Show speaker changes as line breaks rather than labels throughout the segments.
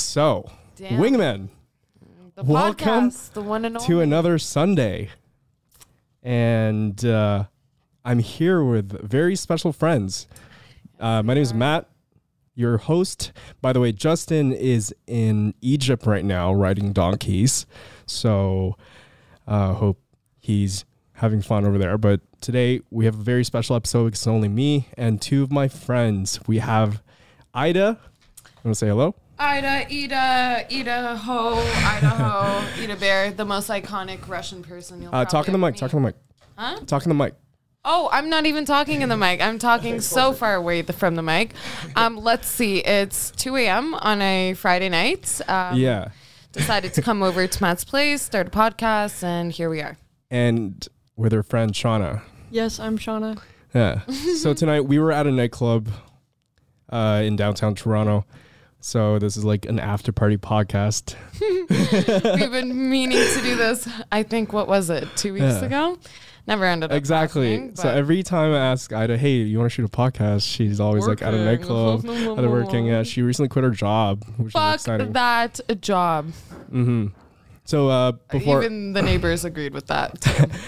So,
Damn.
Wingmen,
The
Welcome
podcast, the one and only.
to another Sunday. And uh, I'm here with very special friends. Uh, my name is Matt, your host. By the way, Justin is in Egypt right now riding donkeys. So, uh, hope he's having fun over there. But today we have a very special episode because it's only me and two of my friends. We have Ida. You want to say hello?
Ida, Ida, Ida Ho, Idaho, Ida Bear, the most iconic Russian person you'll
Uh, talk in the
ever
mic. Talk
meet.
in the mic.
Huh?
Talk in the mic.
Oh, I'm not even talking in the mic. I'm talking so far away th- from the mic. Um, let's see. It's 2 a.m. on a Friday night. Um,
Yeah.
Decided to come over to Matt's place, start a podcast, and here we are.
and with her friend Shauna.
Yes, I'm Shauna.
Yeah. so tonight we were at a nightclub uh, in downtown Toronto. So this is like an after party podcast.
We've been meaning to do this. I think what was it? Two weeks
Yeah.
ago. Never ended up
Exactly.
happening,
So every time I ask Ida, "Hey, you want to shoot a podcast?" She's always like at a
Working.
nightclub, either working. Yeah, she recently quit her job, which is
Fuck
exciting.
that job.
hmm So uh, before
Even the neighbors agreed with that.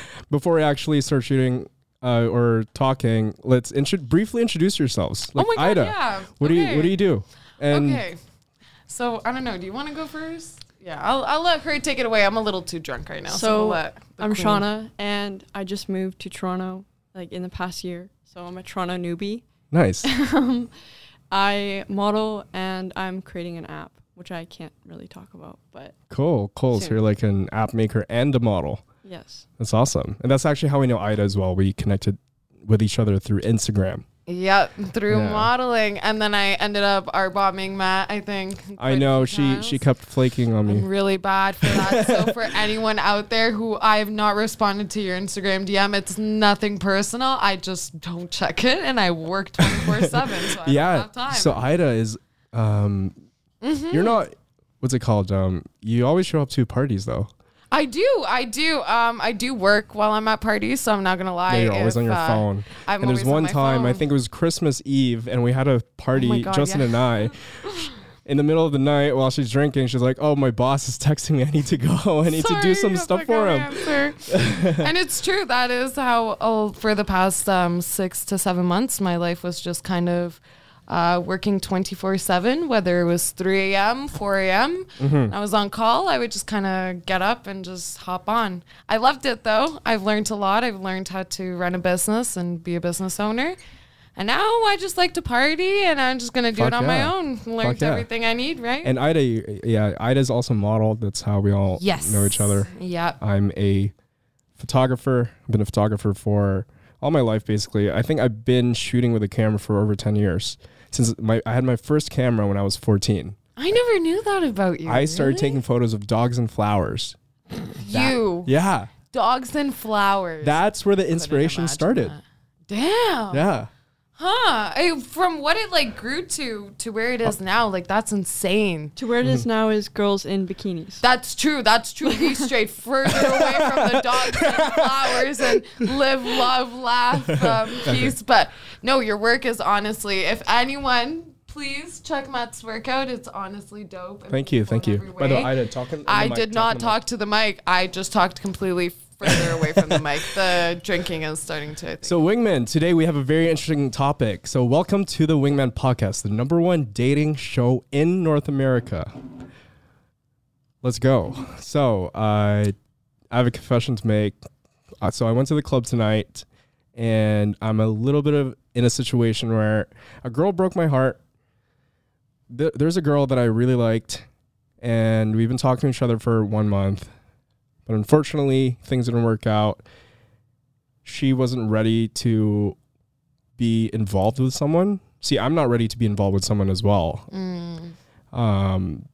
before we actually start shooting uh, or talking, let's intro- briefly introduce yourselves. Like
oh my god,
Ida,
yeah.
what do you what do you do? And
okay. So I don't know. Do you want to go first? Yeah, I'll, I'll let her take it away. I'm a little too drunk right now. So,
So,
we'll let
I'm
queen-
Shauna, and I just moved to Toronto like in the past year. So I'm a Toronto newbie.
nice.
um, I model and I'm creating an app, which I can't really talk about, but
Cool, cool. So you're like an app maker and a model.
yes.
That's awesome. And that's actually how we know Ida as well. We connected with each other through Instagram.
Yep, through
Yeah.
modeling, and then I ended up art bombing Matt. I think.
I know she she kept flaking on
I'm
me.
really bad for that. so for anyone out there who I have not responded to your Instagram DM, it's nothing personal. I just don't check it, and I work 24 seven. So I
Yeah. So Ida is um
Mhm.
you're not what's it called? Um you always show up to parties though.
I do, I do. Um, I do work while I'm at parties, so I'm not gonna lie.
Yeah, you're always
if,
on your
uh,
phone.
I'm
and there's
always on
one time, I
phone. Oh
think it was Christmas Eve, and we had a party,
my God,
Justin
yeah.
and I. In the middle of the night, while she's drinking, she's like, "Oh, my boss is texting me. I need to go. I need to do some
I
stuff for him."
and it's true. That is how, oh, for the past um, six to seven months, my life was just kind of uh, working 24 7, whether it was 3 a.m., 4 a.m.
Mm-hmm.
I was on call. I would just kind of get up and just hop on. I loved it though. I've learned a lot. I've learned how to run a business and be a business owner. And now I just like to party and I'm just going to do
Fuck
it on
yeah.
my own. Learned
yeah.
everything I need, right?
And Ida, yeah, Ida's also model. That's how we all
yes.
know each other.
Yeah.
I'm a photographer. I've been a photographer for all my life, basically. I think I've been shooting with a camera for over 10 years. Since my I had my first camera when I was 14.
I never knew that about you.
I started
really?
taking photos of dogs and flowers.
you
Yeah.
dogs and flowers.
That's where the inspiration started.
that. Damn.
Yeah.
Huh. I, from what it like grew to to where it is now, like that's insane.
To where it
Mm-hmm.
is now is girls in bikinis.
That's true. That's true. Be straight further away from the dogs and flowers and live, love, laugh, um, peace. But no, your work is honestly, if anyone, please check Matt's workout. It's honestly dope.
Thank you. Thank you. By the way,
way.
Ida, talking. in the
I
mic,
did not talk to the mic. I just talked completely further away from the mic. The drinking is starting to.
So, Wingman, today we have a very interesting topic. So, welcome to the Wingman Podcast, the number one dating show in North America. Let's go. So, I I have a confession to make. Uh, so, I went to the club tonight, and I'm a little bit of in a situation where a girl broke my heart. Th- there's a girl that I really liked, and we've been talking to each other for one month. But unfortunately, things didn't work out she wasn't ready to be involved with someone. See, I'm not ready to be involved with someone as well.
Mm.
Um,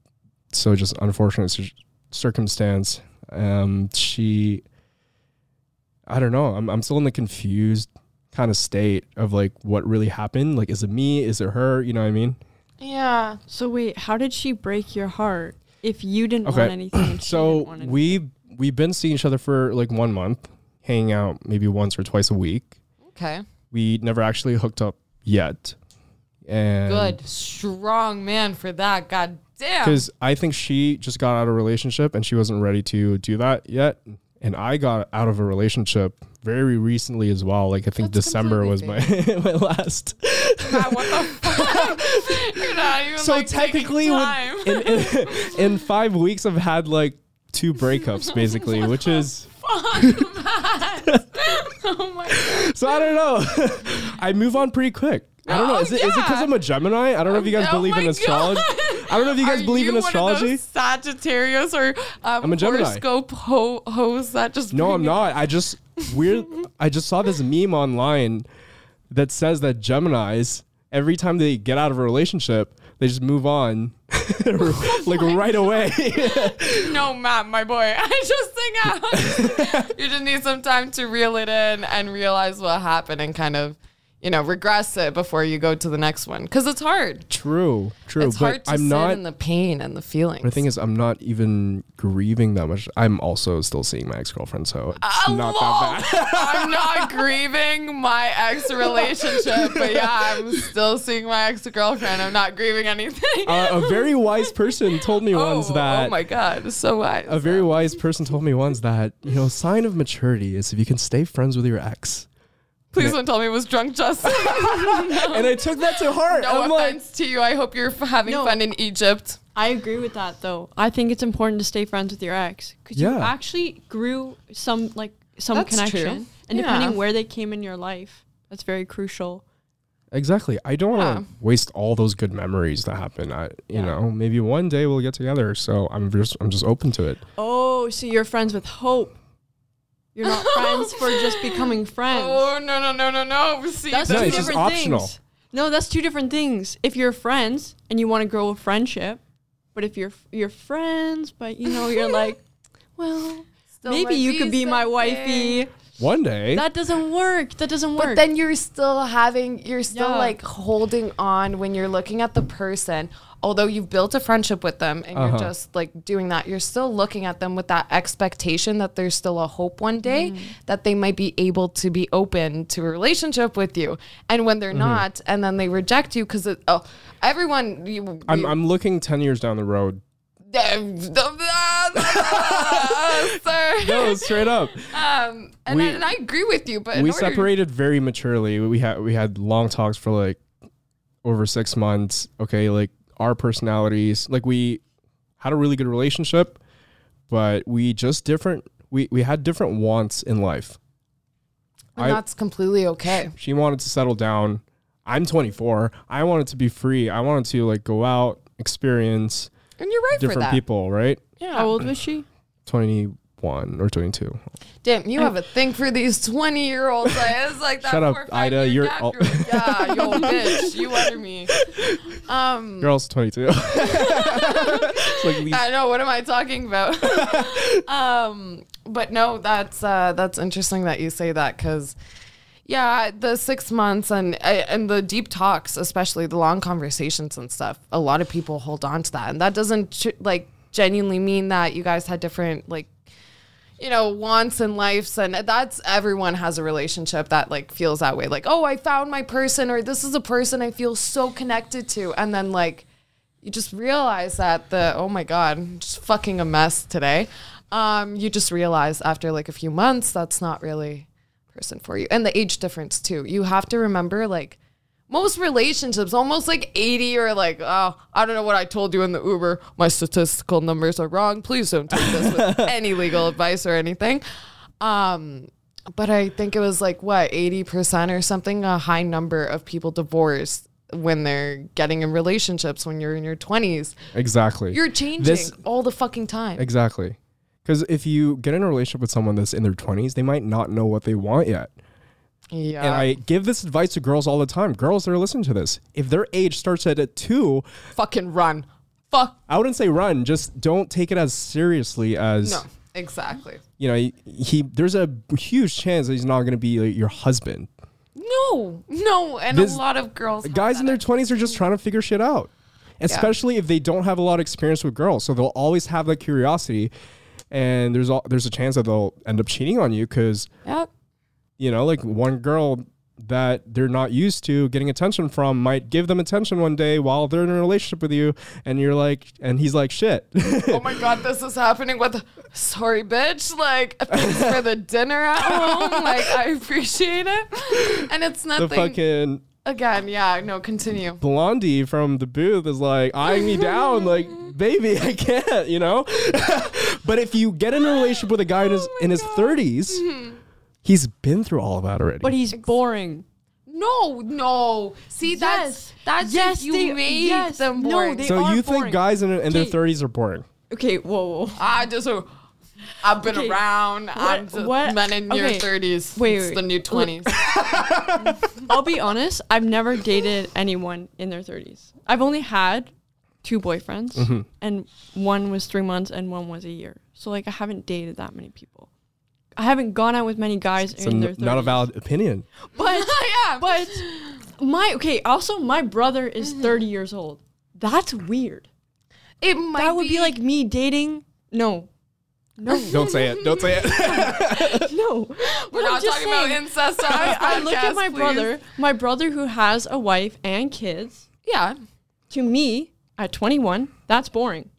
so just unfortunate cir- circumstance. Um, she, I don't know. I'm I'm still in the confused kind of state of like what really happened. Like, is it me? Is it her? You know what I mean?
Yeah.
So wait, how did she break your heart if you didn't
Okay.
want anything? She
So
didn't want anything?
we we've been seeing each other for like one month, hanging out maybe once or twice a week.
Okay.
We never actually hooked up yet. And
Good. Strong man for that. God Damn.
because I think she just got out of a relationship and she wasn't ready to do that yet. And I got out of a relationship very recently as well. Like I think
That's
December was my my last.
God, what the fuck? You're not even
so
like,
technically, in, in in five weeks, I've had like two breakups basically, which is
oh my god.
so I don't know. I move on pretty quick. I don't know.
Oh,
Is it is it because
yeah.
I'm a Gemini? I don't know if you guys
Oh
believe in astrology.
God.
I don't know if you guys
Are
believe in
you of
astrology.
Sagittarius or um,
I'm a Gemini.
horoscope ho- hosts that just
No, I'm not. I just weird. I just saw this meme online that says that Gemini's every time they get out of a relationship, they just move on, like right away.
No, Matt, my boy. I just think I, you just need some time to reel it in and realize what happened and kind of, you know, regress it before you go to the next one because it's hard.
true, true.
It's
but
hard to
I'm
sit
not.
in the pain and the feelings.
the thing is, I'm not even grieving that much. I'm also still seeing my ex girlfriend, so it's not that bad.
I'm not grieving my ex relationship, but yeah, I'm still seeing my ex girlfriend. I'm not grieving anything.
uh, a very wise person told me once
oh,
that.
oh my god, so wise.
a very wise person told me once that you know, sign of maturity is if you can stay friends with your ex.
Please don't tell me it was drunk Justin.
And I took that to heart.
no
I'm like,
offense to you. I hope you're f- having
No.
fun in Egypt.
I agree with that though. I think it's important to stay friends with your ex because you
Yeah.
actually grew some like some
That's
connection,
true.
and
Yeah.
depending where they came in your life, that's very crucial.
Exactly. I don't want
Yeah.
to waste all those good memories that happen. I, you
Yeah.
know, maybe one day we'll get together. So I'm just, I'm just open to it.
Oh, so you're friends with hope. You're not friends for just becoming oh, friends.
Oh no no no no no! See,
That's
No,
two
it's just
different
optional.
things. No, that's two different things. If you're friends and you want to grow a friendship, but if you're you're friends, but you know you're like, well,
Still
maybe you could be my
something.
wifey.
One day.
That doesn't work. That doesn't work.
But then you're still having, you're still
Yeah.
like holding on when you're looking at the person. Although you've built a friendship with them and
Uh-huh.
you're just like doing that, you're still looking at them with that expectation that there's still a hope one day
Mm.
that they might be able to be open to a relationship with you. And when they're
Mm-hmm.
not, and then they reject you because oh, everyone, you,
I'm,
you-
I'm looking 10 years down the road.
sir.
No, straight up.
Um, and,
We-
I, and I agree with you, but
we
order-
separated very maturely. We had, we had long talks for like over six months. Okay. Like our personalities, like we had a really good relationship, but we just different, we, we had different wants in life.
and
I-
that's completely okay.
She wanted to settle down. I'm 24. I wanted to be free. I wanted to like go out, experience
And you're right for
different
that.
people, right?
Yeah.
How old was she?
21 or 22.
Damn, you have a thing for these 20 year olds. Like, it's like that
Shut up,
four or five
Ida, you're
gap
all-
group. Yeah, yo, bitch, you under me. Um,
You're also 22. It's like these-
I know. What am I talking about? um, but no, that's uh, that's interesting that you say that because, yeah, the six months and and the deep talks, especially the long conversations and stuff. A lot of people hold on to that, and that doesn't tr- like genuinely mean that you guys had different like you know wants and lives and that's everyone has a relationship that like feels that way. Like oh i found my person or this is a person i feel so connected to. And then like you just realize that the oh my god I'm just fucking a mess today. Um you just realize after like a few months that's not really person for you. And the age difference too. You have to remember like most relationships almost like 80 or like oh i don't know what i told you in the uber my statistical numbers are wrong please don't take this with any legal advice or anything um but i think it was like what 80% or something a high number of people divorced when they're getting in relationships when you're in your 20s
exactly.
you're changing
This-
all the fucking time
Exactly. Because if you get in a relationship with someone that's in their 20s, they might not know what they want yet.
Yeah
And I give this advice to girls all the time. Girls that are listening to this, if their age starts at a two,
fucking run fuck
I wouldn't say run. Just don't take it as seriously as
no exactly
you know. He, he there's a huge chance that he's not going to be like, your husband.
no no and
This-
a lot of girls
Guys in their 20s are just trying to figure shit out, especially if they don't have a lot of experience with girls. So they'll always have that curiosity, and there's all, there's a chance that they'll end up cheating on you because
yeah
you know, like one girl that they're not used to getting attention from might give them attention one day while they're in a relationship with you and you're like and he's like shit
oh my god, this is happening with sorry bitch. Like thanks for the dinner at home. Like I appreciate it. And it's nothing the
fucking
again, yeah, no, continue.
blondie from the booth is like eyeing me down like baby i can't you know but if you get in a relationship with a guy in his oh in his 30s he's been through all of that already
But he's boring.
No, no. See, that's
Yes.
that's
Yes,
if you
they-
made
yes.
them
No,
boring.
they-
so
are
you think
boring.
guys in, in their 30s are boring
Okay, whoa, whoa.
I just uh, I've been
Okay.
around. I'm
What-
just
what-
men in your thirties.
Wait,
it's
wait.
the new twenties.
I'll be honest, I've never dated anyone in their 30s. I've only had two boyfriends,
Mm-hmm.
and one was three months and one was a year. So, like, I haven't dated that many people. I haven't gone out with many guys
so
in their
n-
30s.
not a valid opinion
But,
yeah,
but my, okay, also, my brother is
Mm-hmm.
30 years old. That's weird.
it might
that would be like me dating. No. No.
don't say it don't say it
no.
we're
But I'm
not talking
saying,
about incest.
I, I look at my
please.
brother, my brother who has a wife and kids.
Yeah,
To me, at 21, that's boring.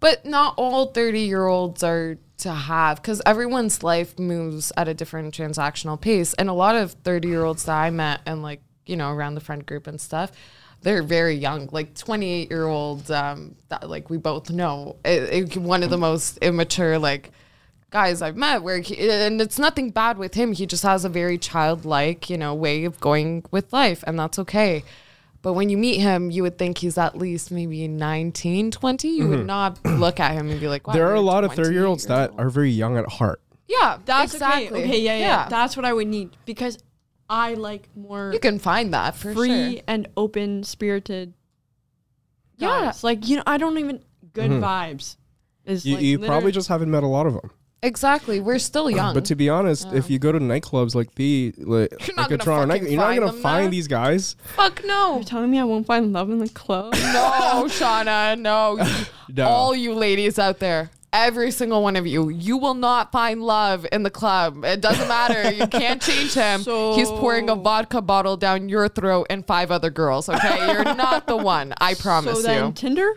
but not all thirty-year-olds are to have because everyone's life moves at a different transactional pace, and a lot of thirty-year-olds that I met and like you know around the friend group and stuff. They're very young, like 28 year old, um, that like we both know, it, it- one of the most immature, like guys I've met where he, and it's nothing bad with him. He just has a very childlike, you know, way of going with life and that's okay. But when you meet him, you would think he's at least maybe 19, 20. You would mm-hmm. not look at him and be like, wow,
there are a
you're
lot of
28
30 year olds
years
that
old.
are very young at heart
Yeah,
That's
exactly.
okay. Okay, yeah, yeah, That's what I would need because I like more
you can find that for
free
sure.
and open spirited.
Yeah.
guys. Like, you know, I don't even good mm-hmm. vibes. Is
you,
like
you probably just haven't met a lot of them
Exactly. We're still young.
but to be honest if you go to nightclubs like the like,
You're not
like a
gonna
toronto night you're not
find
gonna find
there.
these guys
Fuck no.
You're telling me I won't find love in the club?
No, Shauna, no.
No.
All you ladies out there, every single one of you, you will not find love in the club. It doesn't matter. You can't change him.
So-
He's pouring a vodka bottle down your throat and five other girls. Okay, you're not the one. I promise
so then
you.
Tinder?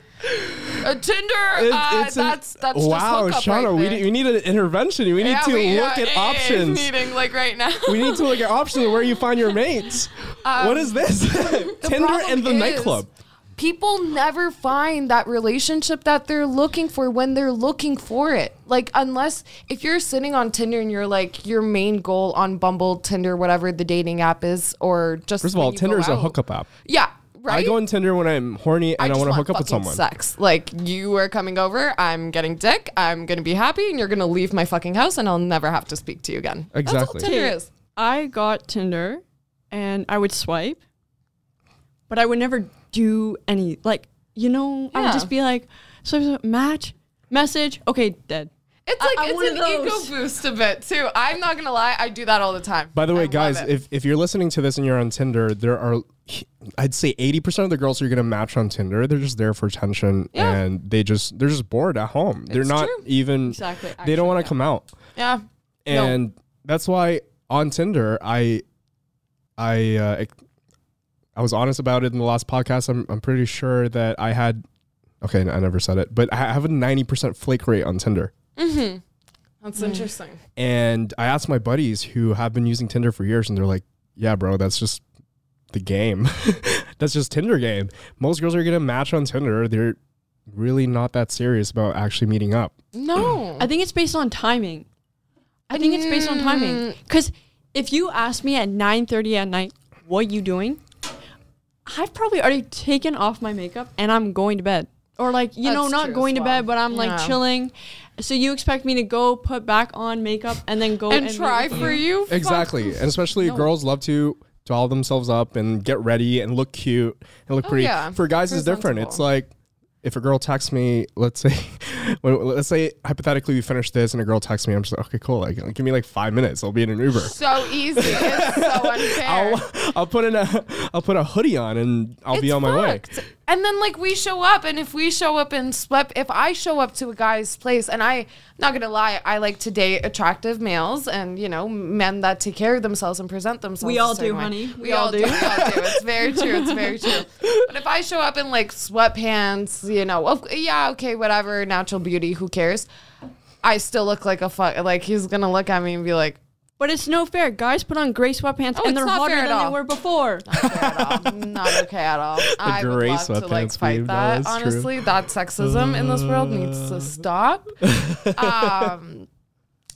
Uh, Tinder.
It-
uh,
it's
that's that's
wow
just
shauna
right
we, need, we need an intervention we need
Yeah,
to
we,
look
uh,
at options
Meeting like right now.
we need to look at options of where you find your mates. what is this? Tinder and the nightclub.
People never find that relationship that they're looking for when they're looking for it. Like, unless if you're sitting on Tinder and you're like, your main goal on Bumble, Tinder, whatever the dating app is, or just.
First of all, Tinder is a hookup app.
Yeah, right.
I go on Tinder when I'm horny and I,
just
want to hook up with someone.
Sex. Like, you are coming over, I'm getting dick, I'm going to be happy, and you're going to leave my fucking house, and I'll never have to speak to you again.
Exactly.
That's all Tinder is.
I got Tinder and I would swipe, but I would never do any, like, you know, Yeah. I would just be like, so match, message, okay, dead.
It's like
I'm
it's an ego boost a bit too. I'm not gonna lie, I do that all the time.
By the way,
love
guys, if, if you're listening to this and you're on Tinder, there are, I'd say 80% of the girls you're going to match on Tinder, they're just there for attention
Yeah.
and they just, they're just bored at home. They're not
true.
even,
Exactly.
they don't want to
yeah.
come out.
yeah,
And that's why on Tinder, I, I, uh, I was honest about it in the last podcast. I'm, I'm pretty sure that I had, okay, I never said it, but I have a 90% flake rate on Tinder.
That's interesting.
And I asked my buddies who have been using Tinder for years, and they're like, "Yeah, bro, that's just the game. that's just Tinder game. Most girls are gonna match on Tinder. They're really not that serious about actually meeting up.
No,
I think it's based on timing. I think it's based on timing.
Mm.
Because if you ask me at 9.30 at night, what are you doing? I've probably already taken off my makeup and I'm going to bed. Or like, you know, not
true as
going to
well.
bed, but I'm like
Yeah.
chilling. So you expect me to go put back on makeup and then go
and
meet
try
with
for you.
Exactly, and especially
No.
girls love to doll themselves up and get ready and look cute and look
Oh,
pretty.
yeah.
For guys, it's different. It's like if a girl texts me, let's say, let's say hypothetically we finish this and a girl texts me, I'm just like, okay, cool. Like, give me like five minutes. I'll be in an Uber.
So easy. It's so unfair.
I'll, I'll put in a I'll put a hoodie on and I'll be
It's
on my way.
And then like we show up, and if we show up in sweat, if I show up to a guy's place, and I, not gonna lie, I like to date attractive males, and you know, men that take care of themselves and present themselves.
We all do,
way.
honey.
We, all do. we all do. It's very true. It's very true. But if I show up in like sweatpants, you know, of- yeah, okay, whatever, natural beauty, who cares? I still look like a fuck. Like he's gonna look at me and be like,
But it's no fair. Guys put on gray sweatpants
Oh,
and
it's
they're
not
hotter
fair
than
at
they were before.
okay at all. Not okay at all. I would
gray
love to like
sweatpants
fight
meme, no,
that.
it's true.
Honestly, that sexism in this world needs to stop. Um,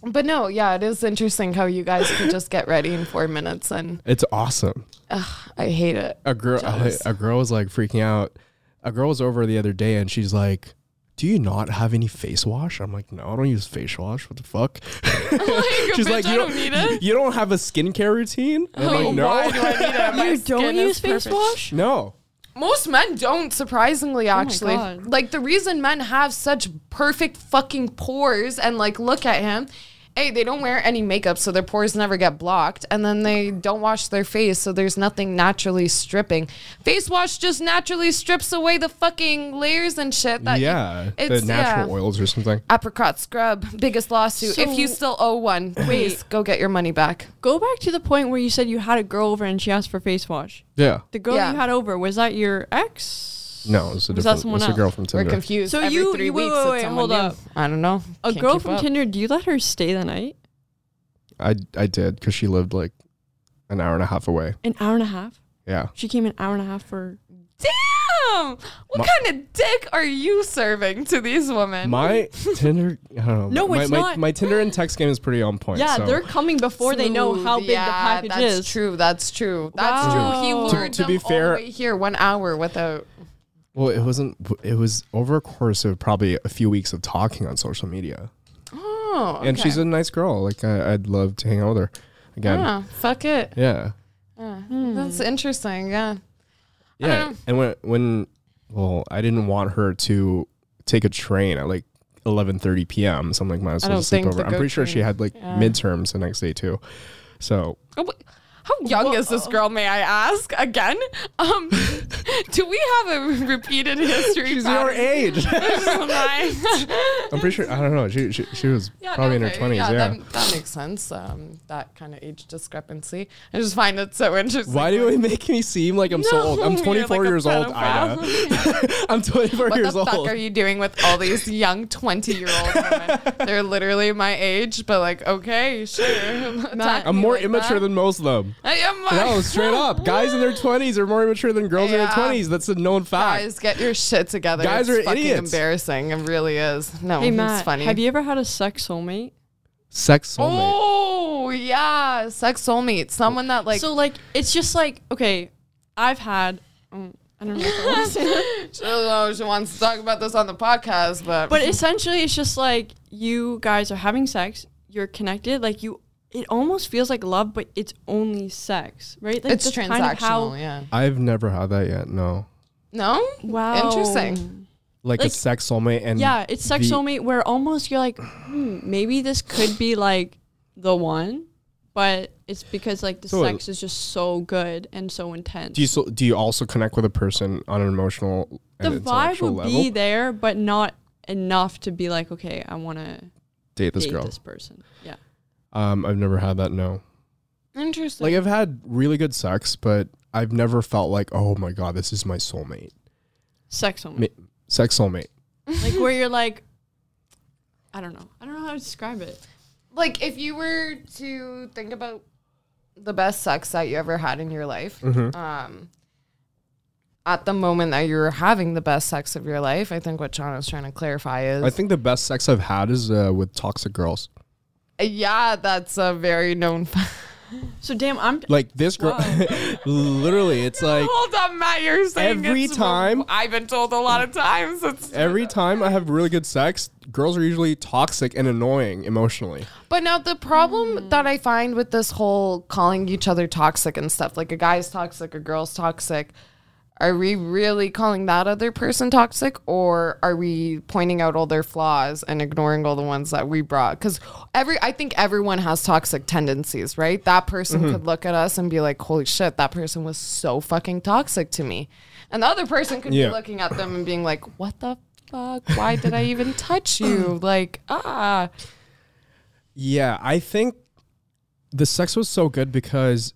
but no, yeah, it is interesting how you guys could just get ready in four minutes, and
It's awesome.
I hate it.
A girl, a,
Jealous.
a girl was like freaking out. A girl was over the other day and she's like, "Do you not have any face wash?" I'm like, "No, I don't use face wash. What the fuck?" she's like, "You
don't need it."
You don't have a skincare routine?" And I'm
Oh,
like, "No,
why do I need it? My
You don't use face
perfect.
wash?
no."
Most men don't, surprisingly, oh actually.
God.
Like, the reason men have such perfect fucking pores and, like, look at him. Hey, they don't wear any makeup, so their pores never get blocked. And then they don't wash their face, so there's nothing naturally stripping. Face wash just naturally strips away the fucking layers and shit. That
yeah, the
it's-
natural
yeah.
oils or something.
Apricot scrub, biggest lawsuit. if you still owe one, please go get your money back.
Go back to the point where you said you had a girl over and she asked for face wash.
Yeah.
The girl
Yeah.
you had over, was that your ex?
No, it's a
Was that
different.
someone
It's a girl
else?
from
We're
Tinder.
confused.
So
Every
you-
three
you- wait,
weeks,
wait,
it's
wait,
someone
hold
new.
up.
I don't know.
A
Can't
girl
keep
from
up.
Tinder, do you let her stay the night?
I I did because she lived like an hour and a half away.
An hour and a half?
Yeah.
She came an hour and a half for.
Damn! What
My-
kind of dick are you serving to these women?
My Tinder, I don't know.
No,
my,
it's
my,
not.
My Tinder and text game is pretty on point.
Yeah,
so.
they're coming before they know how big
Yeah,
the package
that's
is.
true. That's true. That's
Wow.
true. He
To-
lured
to be
them all
fair-
the way here one hour without.
Well, it wasn't. It was over a course of probably a few weeks of talking on social media,
Oh,
and she's a nice girl. Like I, I'd love to hang out with her again.
Ah, fuck it.
Yeah,
Yeah.
Hmm.
That's interesting. Yeah.
yeah. And when when well, I didn't want her to take a train at like 11:30 p.m. So I'm like, might as well sleep over. I'm pretty sure she had like
yeah.
midterms the next day too. So
Oh. How young is this girl, may I ask? Again? Um, do we have a repeated history?
she's your
pattern?
age.
Oh my.
I'm pretty sure. I don't know. She she, she was probably in her 20s. Yeah.
That, that makes sense. Um, that kind of age discrepancy. I just find it so interesting.
Why do you make me seem like I'm so old? I'm 24
like
years old. Ida. I'm 24
What
years old.
What the fuck are you doing with all these young 20 year old women? They're literally my age, but like, okay, sure.
I'm more
like
immature
that.
than most of them.
I am.
No, straight up. Guys in their 20s are more immature than girls in their 20s. That's a known fact.
Guys, get your shit together.
Guys
it's
are
fucking
idiots.
embarrassing. It really is. No,
Hey
it's
Matt,
funny.
have you ever had a sex soulmate?
Sex soulmate.
Oh yeah, sex soulmate. Someone that like.
so like it's just like okay, I've had. Um, I don't know. If I want to say that.
I don't know if she wants to talk about this on the podcast, but
But essentially, it's just like you guys are having sex. You're connected. Like you, it almost feels like love, but it's only sex, right? Like
it's
that's
transactional.
kind of how-
yeah.
I've never had that yet. No.
No.
Wow.
Interesting.
Like, a sex soulmate and
Yeah, it's sex
the-
soulmate where almost you're like, hmm, maybe this could be like the one, but it's because like the
So,
sex is just so good and so intense.
Do you so, do you also connect with a person on an emotional
the
and
vibe would
level?
be there, but not enough to be like, okay, I want to
Date this
date
girl.
this person. Yeah.
Um, I've never had that. No.
Interesting.
Like I've had really good sex, but I've never felt like, oh my god, this is my soulmate.
Sex soulmate.
Me- sex soulmate.
like where you're like, I don't know. I don't know how to describe it.
like if you were to think about the best sex that you ever had in your life
Mm-hmm.
um at the moment that you're having the best sex of your life i think what sean was trying to clarify is
I think the best sex I've had is uh, with toxic girls.
Yeah that's a very known fact
So damn, I'm
Like this girl, literally, it's like
hold on matt you're saying
Every
it's-
time-
i've been told a lot of times it's
every time I have really good sex, girls are usually toxic and annoying emotionally.
But now the problem hmm. that I find with this whole calling each other toxic and stuff, like a guy's toxic, a girl's toxic, are we really calling that other person toxic or are we pointing out all their flaws and ignoring all the ones that we brought? Because every i think everyone has toxic tendencies right? That person
Mm-hmm.
could look at us and be like holy shit that person was so fucking toxic to me. And the other person could
Yeah.
be looking at them and being like what the fuck? Why did i even touch you? Like ah.
Yeah, I think the sex was so good because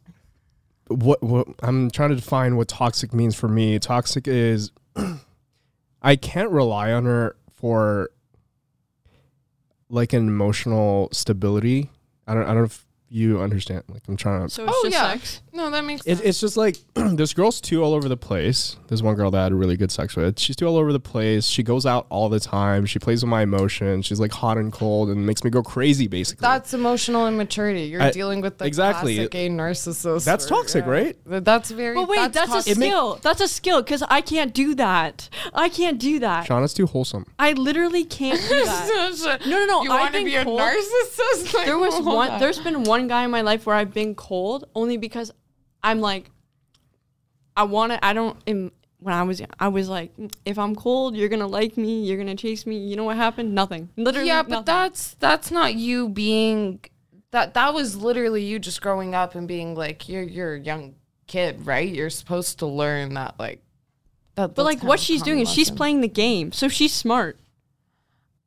what, what I'm trying to define what toxic means for me. Toxic is I can't rely on her for like an emotional stability. I don't I don't know if you understand. Like I'm trying to
So it's
oh
just
yeah
sex.
No that makes
it,
sense
it's just like there's girls too all over the place. There's one girl that I had really good sex with. She's too all over the place. She goes out all the time. She plays with my emotions. She's like hot and cold and makes me go crazy basically.
That's emotional immaturity. You're
I-
dealing with the
exactly.
classic gay narcissist.
That's
or-
toxic,
yeah.
right?
That's very.
But wait, that's,
toxic.
a skill. that's a skill because I can't do that. I can't do that.
Shauna's too wholesome.
I literally can't do that. No, no, no,
You
I've
want to be a
cold.
narcissist? Like,
there was one.
on.
There's been one guy in my life where I've been cold only because I'm like, I want to. I don't. When I was, I was like, if I'm cold, you're gonna like me. You're gonna chase me. You know what happened? Nothing. Literally.
Yeah, but
nothing.
that's that's not you being. That that was literally you just growing up and being like you're you're a young kid, right? You're supposed to learn that like. That,
But like, what she's doing
common
is she's playing the game, so she's smart.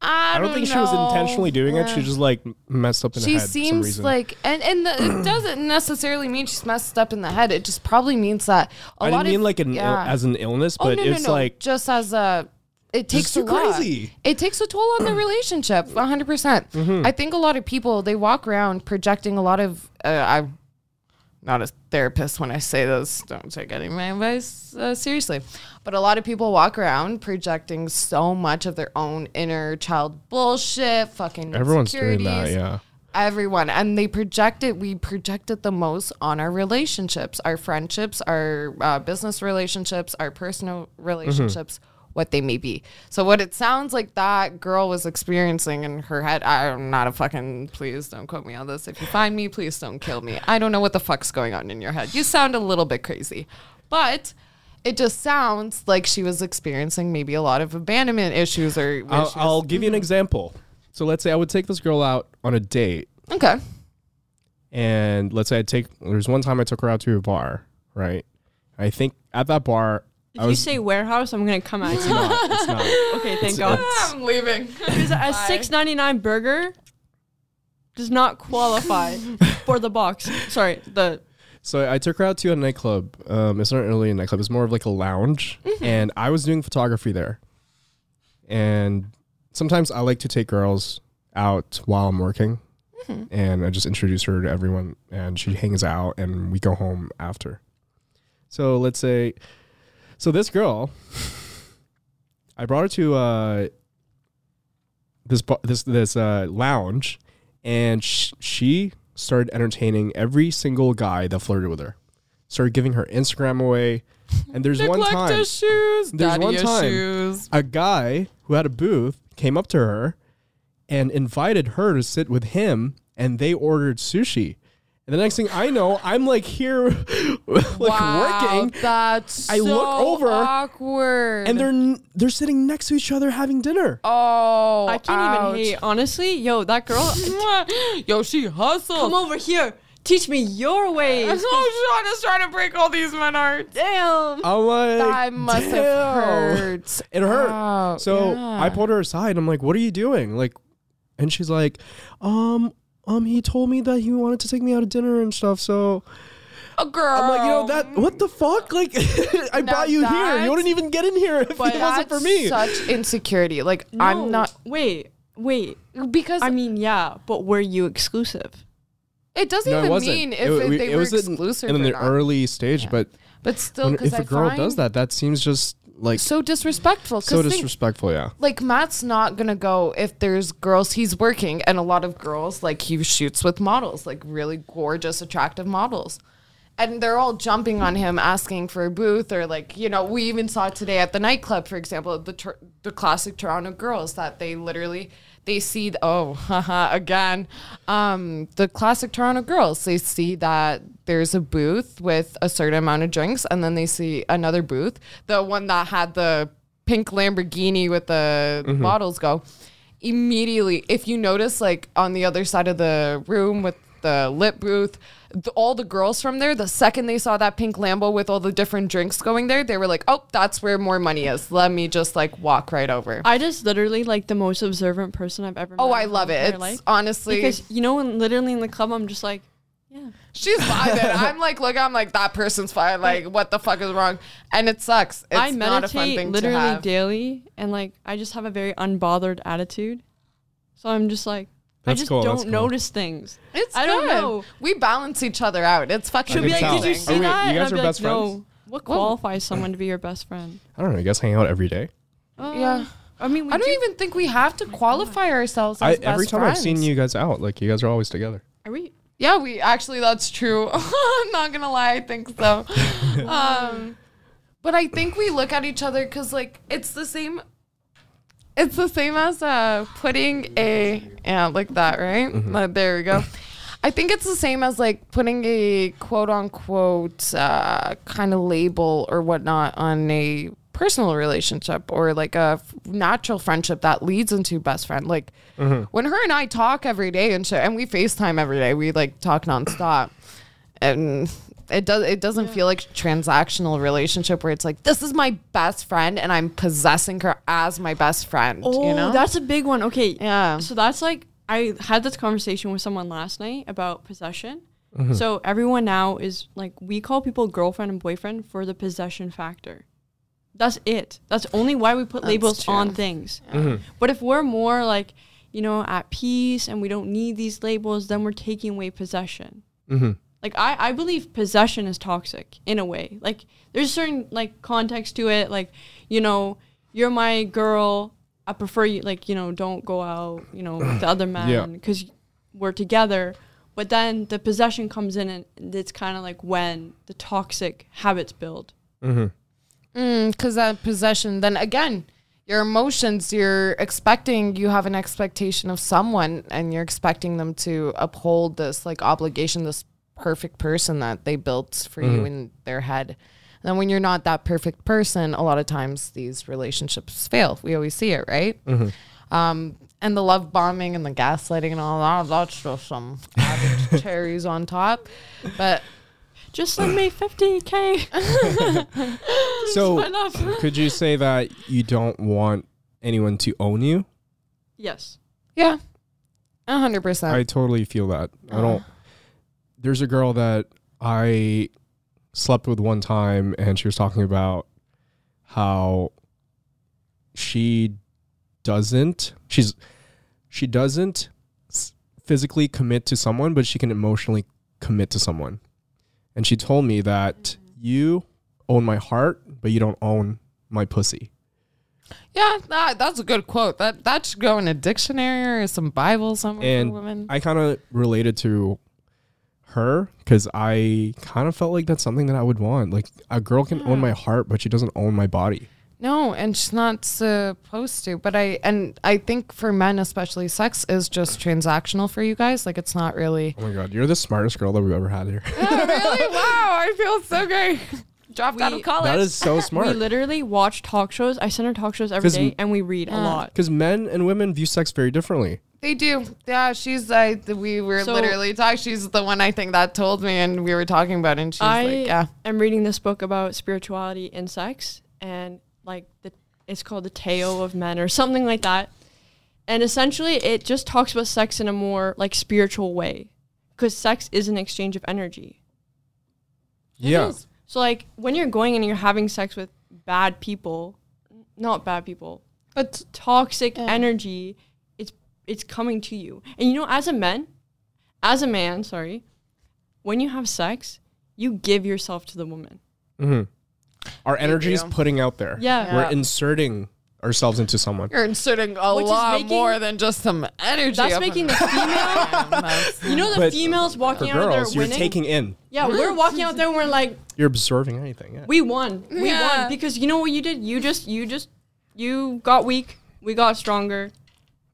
I,
I don't think she was intentionally doing it. She just like messed up in
she
the head for some
seems
reason.
like and and the, it doesn't necessarily mean she's messed up in the head it just probably means that a
I
lot
didn't mean
of,
like an Ill,
yeah.
as an illness,
oh
but
no no
it's
no
like
just as a it takes a lot.
crazy.
It takes a toll on the relationship, 100%. percent
Mm-hmm.
I think a lot of people they walk around projecting a lot of. Uh, I'm not a therapist when I say this. Don't take any of my advice uh, seriously. But a lot of people walk around projecting so much of their own inner child bullshit, fucking
everyone's doing that. Yeah.
everyone and they project it we project it the most on our relationships our friendships our uh, business relationships our personal relationships what they may be so what it sounds like that girl was experiencing in her head i'm not a fucking please don't quote me on this if you find me please don't kill me i don't know what the fuck's going on in your head you sound a little bit crazy but it just sounds like she was experiencing maybe a lot of abandonment issues or
I'll,
issues.
I'll give you an mm-hmm. example. So let's say I would take this girl out on a date,
okay
and let's say I take. There's one time I took her out to a bar, right? I think at that bar,
If
I
you
was.
say warehouse, I'm gonna come at
it's
you.
not. It's not.
okay, thank God.
i'm leaving
Because a six ninety nine burger does not qualify for the box. Sorry, the
So I took her out to a nightclub. Um, it's not really a nightclub. It's more of like a lounge, and I was doing photography there. And sometimes I like to take girls out while I'm working, and I just introduce her to everyone, and she hangs out, and we go home after. So let's say, so this girl, I brought her to uh, this this this uh, lounge, and sh- she started entertaining every single guy that flirted with her. Started giving her Instagram away, and there's one time. There's
daddy
one time-
issues.
a guy who had a booth came up to her and invited her to sit with him, and they ordered sushi. And the next thing I know, I'm like here, like
wow,
working,
That's
I look
so
over,
awkward.
and they're they're sitting next to each other having dinner.
oh,
I can't even hate. Honestly, yo, that girl,
hate. Yo, she hustles.
come over here. Teach me your ways.
Oh, Sean is trying to break all these men hearts.
Damn.
I'm like,
That must have hurt.
It hurt.
Wow,
So
yeah.
I pulled her aside. I'm like, "What are you doing?" Like, and she's like, "Um, um, he told me that he wanted to take me out to dinner and stuff. So
a girl.
I'm like, you know that what the fuck? Like, I
Now
brought you here. You wouldn't even get in here if it wasn't for me.
Such insecurity. Like
No,
I'm not
Wait, wait.
because
I mean, yeah, but were you exclusive?
it doesn't
no,
even
wasn't.
mean if
It-
it,
we-
they
it
were
was in-
exclusive
in,
or
the
not.
early stage, but
But still,
when,
because
if
I
a girl
find
does that, that seems just like so,
disrespectful. so think-
disrespectful. Yeah.
like Matt's not gonna go if there's girls he's working and a lot of girls like he shoots with models, like really gorgeous, attractive models. and they're all jumping on him asking for a booth or like you know we even saw today at the nightclub for example the the classic Toronto girls that they literally they see th- oh haha again. Um the classic Toronto girls they see that there's a booth with a certain amount of drinks and then they see another booth the one that had the pink Lamborghini with the bottles go. Immediately if you notice like on the other side of the room with the lip booth the, all the girls from there the second they saw that pink lambo with all the different drinks going there they were like oh that's where more money is let me just like walk right over
I just literally like the most observant person I've ever.
Oh,
met. Oh i
love it it's honestly
because you know, when literally in the club, I'm just like, yeah.
she's vibing i'm like look i'm like that person's fine like what the fuck is wrong and it sucks it's
I
not a fun
meditate
thing
literally daily, and like I just have a very unbothered attitude. So I'm just like, I just
cool,
don't
that's cool.
notice things.
it's
I don't
good.
know.
we balance each other out it's fucking
She'll be like, "Did you see
Are we-
that?"
you guys are
be
best
like,
friends?
No. What qualifies someone to be your best friend?
I don't know. You guys hang out every day.
Uh,
yeah
I mean, we
I don't
do-
even think we have to qualify ourselves
I,
best
every time I've seen you guys out, like you guys are always together.
Are we?
Yeah, we actually that's true. I'm not gonna lie, I think so. um, but I think we look at each other because like it's the same. It's the same as uh, putting a yeah like that, right? Uh, there we go. I think it's the same as like putting a quote unquote uh, kind of label or whatnot on a personal relationship or like a f- natural friendship that leads into best friend. Like when her and I talk every day and shit, and we FaceTime every day, we like talk nonstop, and it does it doesn't feel like transactional relationship where it's like this is my best friend and I'm possessing her as my best friend.
Oh,
you know?
that's a big one. Okay.
Yeah.
So that's like I had this conversation with someone last night about possession.
Mm-hmm.
So everyone now is like we call people girlfriend and boyfriend for the possession factor. That's it. That's only why we put
That's
labels
true.
on things. But if we're more like, you know, at peace and we don't need these labels, then we're taking away possession.
Mm-hmm.
Like I, I believe possession is toxic in a way. Like there's certain like context to it. Like, you know, you're my girl. I prefer you like, you know, don't go out, you know, with the other
Yeah.
man because we're together. But then the possession comes in and it's kind of like when the toxic habits build.
Mm-hmm.
because that possession then again your emotions you're expecting you have an expectation of someone and you're expecting them to uphold this like obligation this perfect person that they built for you mm-hmm. in their head and then when you're not that perfect person a lot of times these relationships fail we always see it right mm-hmm. um, and the love bombing and the gaslighting and all that that's just some added cherries on top but
Just send me 50k.
So, could you say that you don't want anyone to own you?
yes.
yeah 100%
I totally feel that. I uh-huh. don't. There's a girl that I slept with one time, and she was talking about how she doesn't. She's she doesn't physically commit to someone, but she can emotionally commit to someone. And she told me that mm-hmm. you own my heart, but you don't own my pussy.
Yeah, that, that's a good quote. That that should go in a dictionary or some Bible somewhere
and
for women.
I kind of related to her because I kind of felt like that's something that I would want. Like a girl can own hmm. my heart, but she doesn't own my body.
no, and she's not supposed to. But I and I think for men especially, sex is just transactional for you guys. Like it's not really.
Oh my god, you're the smartest girl that we've ever had here.
really? Wow, I feel so great. Dropped out of college.
that is so smart.
We literally watch talk shows. I send her talk shows every day, and we read a lot.
Because men and women view sex very differently.
They do. Yeah, she's like we were
So-
literally talking. She's the one I think that told me, and we were talking about, it, and she's
I
like, yeah.
I'm reading this book about spirituality and sex, and like the it's called the Tao of Men or something like that. And essentially, it just talks about sex in a more like spiritual way, because sex is an exchange of energy.
yeah.
So like when you're going and you're having sex with bad people, not bad people,
But
toxic
Yeah.
energy, it's it's coming to you. And you know, as a man, as a man, sorry, when you have sex, you give yourself to the woman.
hmm Our energy is putting out there.
Yeah.
We're inserting ourselves into someone.
You're inserting a
Which
lot
making-
more than just some energy.
That's
up
making the female. You know the
But
females walking out
girls,
there
you're taking in.
yeah, we're walking out there and we're like,
You're observing anything. Yeah.
we won, we
Yeah.
won because you know what you did? You just, you just, you got weak. We got stronger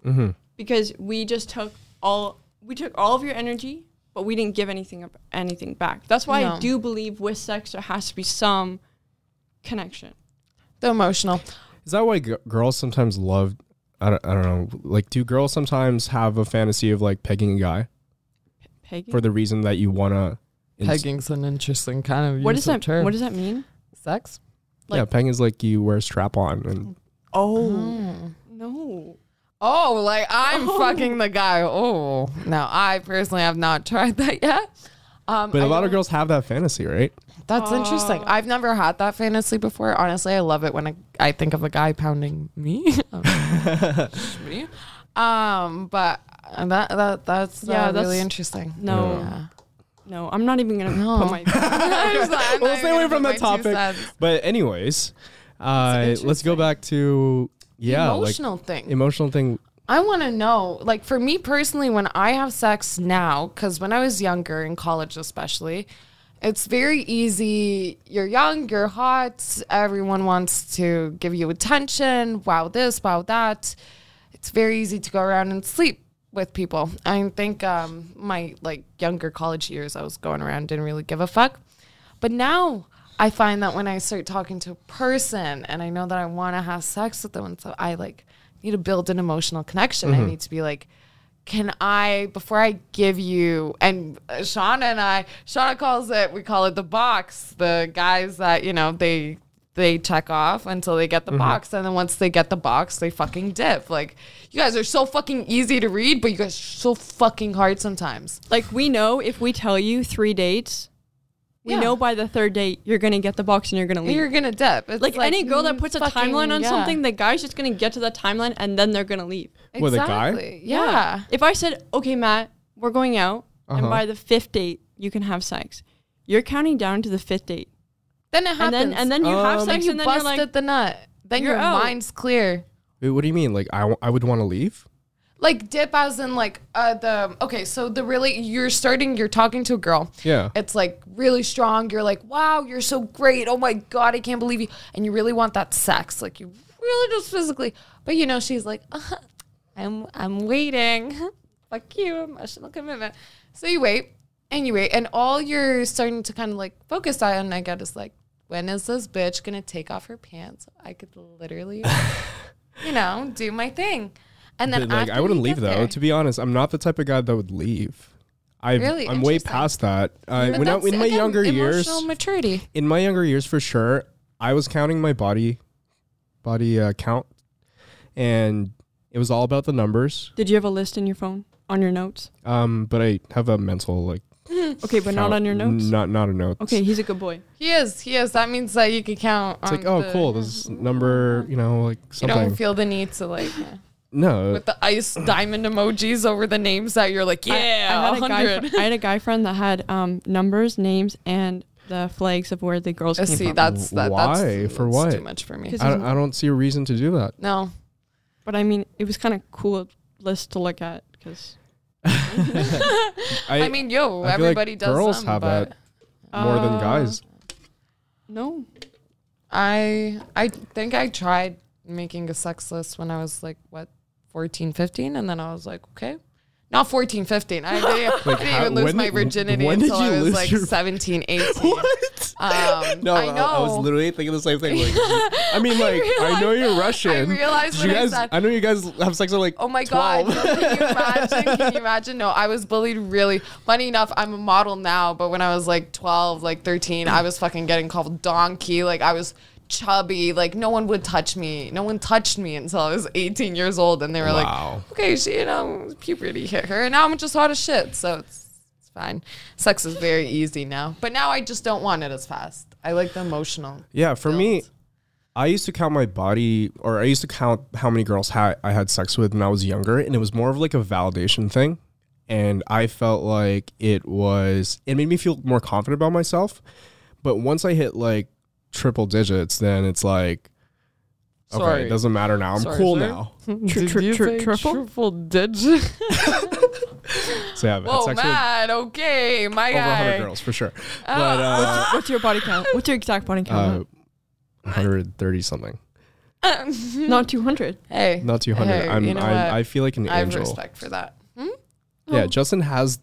mm-hmm.
Because we just took all, we took all of your energy, but we didn't give anything up, anything back. That's why I do believe with sex there has to be some connection.
the emotional.
Is that why g- girls sometimes love? I don't, I don't know. Like, do girls sometimes have a fantasy of like pegging a guy
Pegging.
for the reason that you wanna? ins-
Pegging's an interesting kind of
what does that?
term.
What does that mean?
sex?
yeah, pegging is like you wear a strap on and
Oh, oh. no.
Oh, like I'm
Oh.
fucking the guy. Oh, no, I personally have not tried that yet. Um,
But a
I
lot of girls have that fantasy, right?
That's interesting. I've never had that fantasy before. Honestly, I love it when I, I think of a guy pounding me. me. Um, but that that that's
Yeah,
that's really interesting.
No.
Yeah.
No, I'm not even gonna
No.
put my.
I'm
We'll stay away from
put
that topic. But anyways, uh, let's go back to yeah,
emotional
like
thing.
emotional thing.
I want to know, like for me personally, when I have sex now, because when I was younger in college, especially, it's very easy. You're young, you're hot, everyone wants to give you attention. Wow, this, wow, that. It's very easy to go around and sleep with people. I think um, my like younger college years, I was going around, didn't really give a fuck. But now I find that when I start talking to a person and I know that I want to have sex with them, and so I like need to build an emotional connection. I need to be like, can I, before I give you, and uh, Shauna and I, Shauna calls it, we call it the box. The guys that, you know, they, they check off until they get the box. And then once they get the box, they fucking dip. Like, you guys are so fucking easy to read, but you guys are so fucking hard sometimes.
like we know if we tell you three dates, we
Yeah.
know by the third date you're gonna get the box and you're gonna leave.
You're gonna dip. It's
like, any girl that puts a timeline on
yeah.
something, the guy's just gonna get to that timeline and then they're gonna leave.
With a guy?
Exactly. Yeah.
If I said, okay, Matt, we're going out, and
Uh-huh.
by the fifth date you can have sex, you're counting down to the fifth date,
Then it happens.
and then and then you have
Um,
then
sex,
you
and then you're
busted
like,
the nut. Then
you're
your
out.
mind's clear.
Wait, what do you mean? Like I, w- I would want to leave?
Like dip as in like uh the okay, so the really you're starting you're talking to a girl.
Yeah.
It's like really strong. You're like, wow, you're so great. Oh my god, I can't believe you. And you really want that sex, like you really just physically. But you know, she's like, uh, I'm I'm waiting. Fuck you, emotional commitment. So you wait and you wait, and all you're starting to kind of like focus on, I get, is like, when is this bitch gonna take off her pants? I could literally, you know, do my thing. And then
But, like
after
I wouldn't
you
leave
get
though.
there-
To be honest, I'm not the type of guy that would leave. I
Really?
I'm way past that. Uh, when I,
that's,
in my
again,
younger years,
emotional maturity.
in my younger years for sure, I was counting my body body uh, count, and it was all about the numbers.
did you have a list in your phone on your notes?
Um, but I have a mental like
Okay, but not on your notes.
Not not a note.
Okay, he's a good boy.
He is. He is. That means that you can count.
It's
on
like oh
the-
cool, this number you know like
You
something.
don't feel the need to like
no,
with the ice diamond emojis over the names that you're like, yeah,
I, had a guy. fr- I had a guy friend that had um, numbers, names, and the flags of where the girls came
See,
from.
that's that,
Why?
That's,
For
that's
what?
Too much for me.
I, don't- I don't see a reason to do that.
No,
but I mean, it was kind of cool list to look at because
I, mean, yo,
I feel like
everybody does.
girls
some,
have
but
that more than
Uh,
guys.
no.
I I think I tried making a sex list when I was like what 14, 15, and then I was like, okay. Not 14, 15. I didn't, I didn't
how-
even lose my
did-
virginity until I was like
your-
17, 18.
What?
Um,
No,
I know.
was literally thinking the same thing. Like, I mean, like, I, know you're Russian.
I realized
you
when I
guys,
said-
I know you guys have sex at like
Oh my
12.
god! No, can you imagine? Can you imagine? No, I was bullied really. Funny enough, I'm a model now, but when I was like 12, like 13, I was fucking getting called donkey. Like I was chubby. Like no one would touch me. No one touched me until I was 18 years old, and they were
Wow.
like, "Okay, she, you know, puberty hit her, and now I'm just hot as shit." So it's it's fine. Sex is very easy now, but now I just don't want it as fast. I like the emotional.
Yeah, for me. I used to count my body, or I used to count how many girls ha- I had sex with when I was younger, and it was more of like a validation thing. And I felt like it was, it made me feel more confident about myself. But once I hit like triple digits, then it's like, Okay,
Sorry.
it doesn't matter now. I'm
Sorry,
cool
sir.
now.
Did
tri-
you
tri-
say
triple?
triple digit?
So yeah, I've had
Whoa,
sex with
man. Okay, my
over 100
guy.
girls for sure.
Uh,
but uh,
What's your body count? What's your exact body
uh,
count?
130 something,
Not 200.
hey,
not 200.
Hey,
I'm
you know
I,
what?
I feel like an angel,
I have
angel.
respect for that. Hmm?
Yeah, Justin has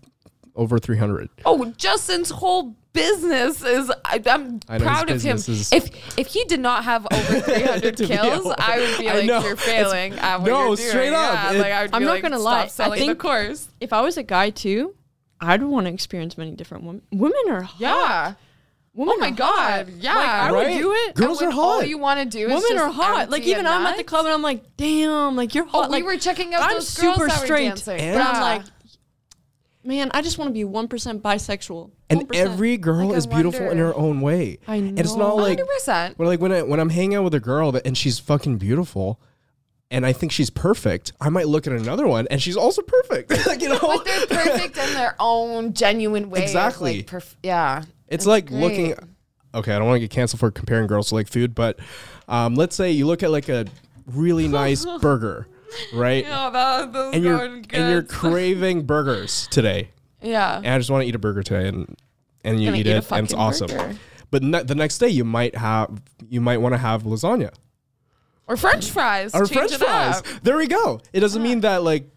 over 300.
Oh, Justin's whole business is. I, I'm
I know his
proud of him.
is-
If if he did not have over 300 kills,
able-
I would be like, you're
It's-
failing at what
no,
you're doing.
straight up.
Yeah,
It-
like I would
I'm
be
not
like,
gonna
stop
lie, I
selling the
think-
course.
If I was a guy too, I'd want to experience many different women. Women are hot.
Yeah.
Women
Oh my God.
hot.
Yeah.
Like, I
Right?
would do it.
Girls are
when All
hot.
you want to do is
Women
just
are hot. Like
empty
even I'm at the club and I'm like, damn, like you're
Oh,
hot.
we
like,
were checking out
I'm
those girls
super
that were
straight,
dancing.
And-
but I'm like, man, I just want to be one percent bisexual.
And every girl
Like,
is beautiful in her own way.
I
And it's not
know.
like
100%.
Well, like when I when I'm hanging out with a girl that, and she's fucking beautiful, and I think she's perfect, I might look at another one and she's also perfect. like you know,
But they're perfect in their own genuine way.
Exactly.
Like, perf- yeah.
it's like
great.
looking. Okay, I don't want to get canceled for comparing girls to like food, but um, let's say you look at like a really nice burger, right?
Yeah, that,
And you're and you're craving burgers today,
yeah.
and I just want to eat a burger today, and and you
Gonna
eat
eat
it, and it's awesome.
burger.
But ne- the next day you might have you might want to have lasagna.
Or French fries.
or
Change
French fries.
up.
There we go. It doesn't mean that like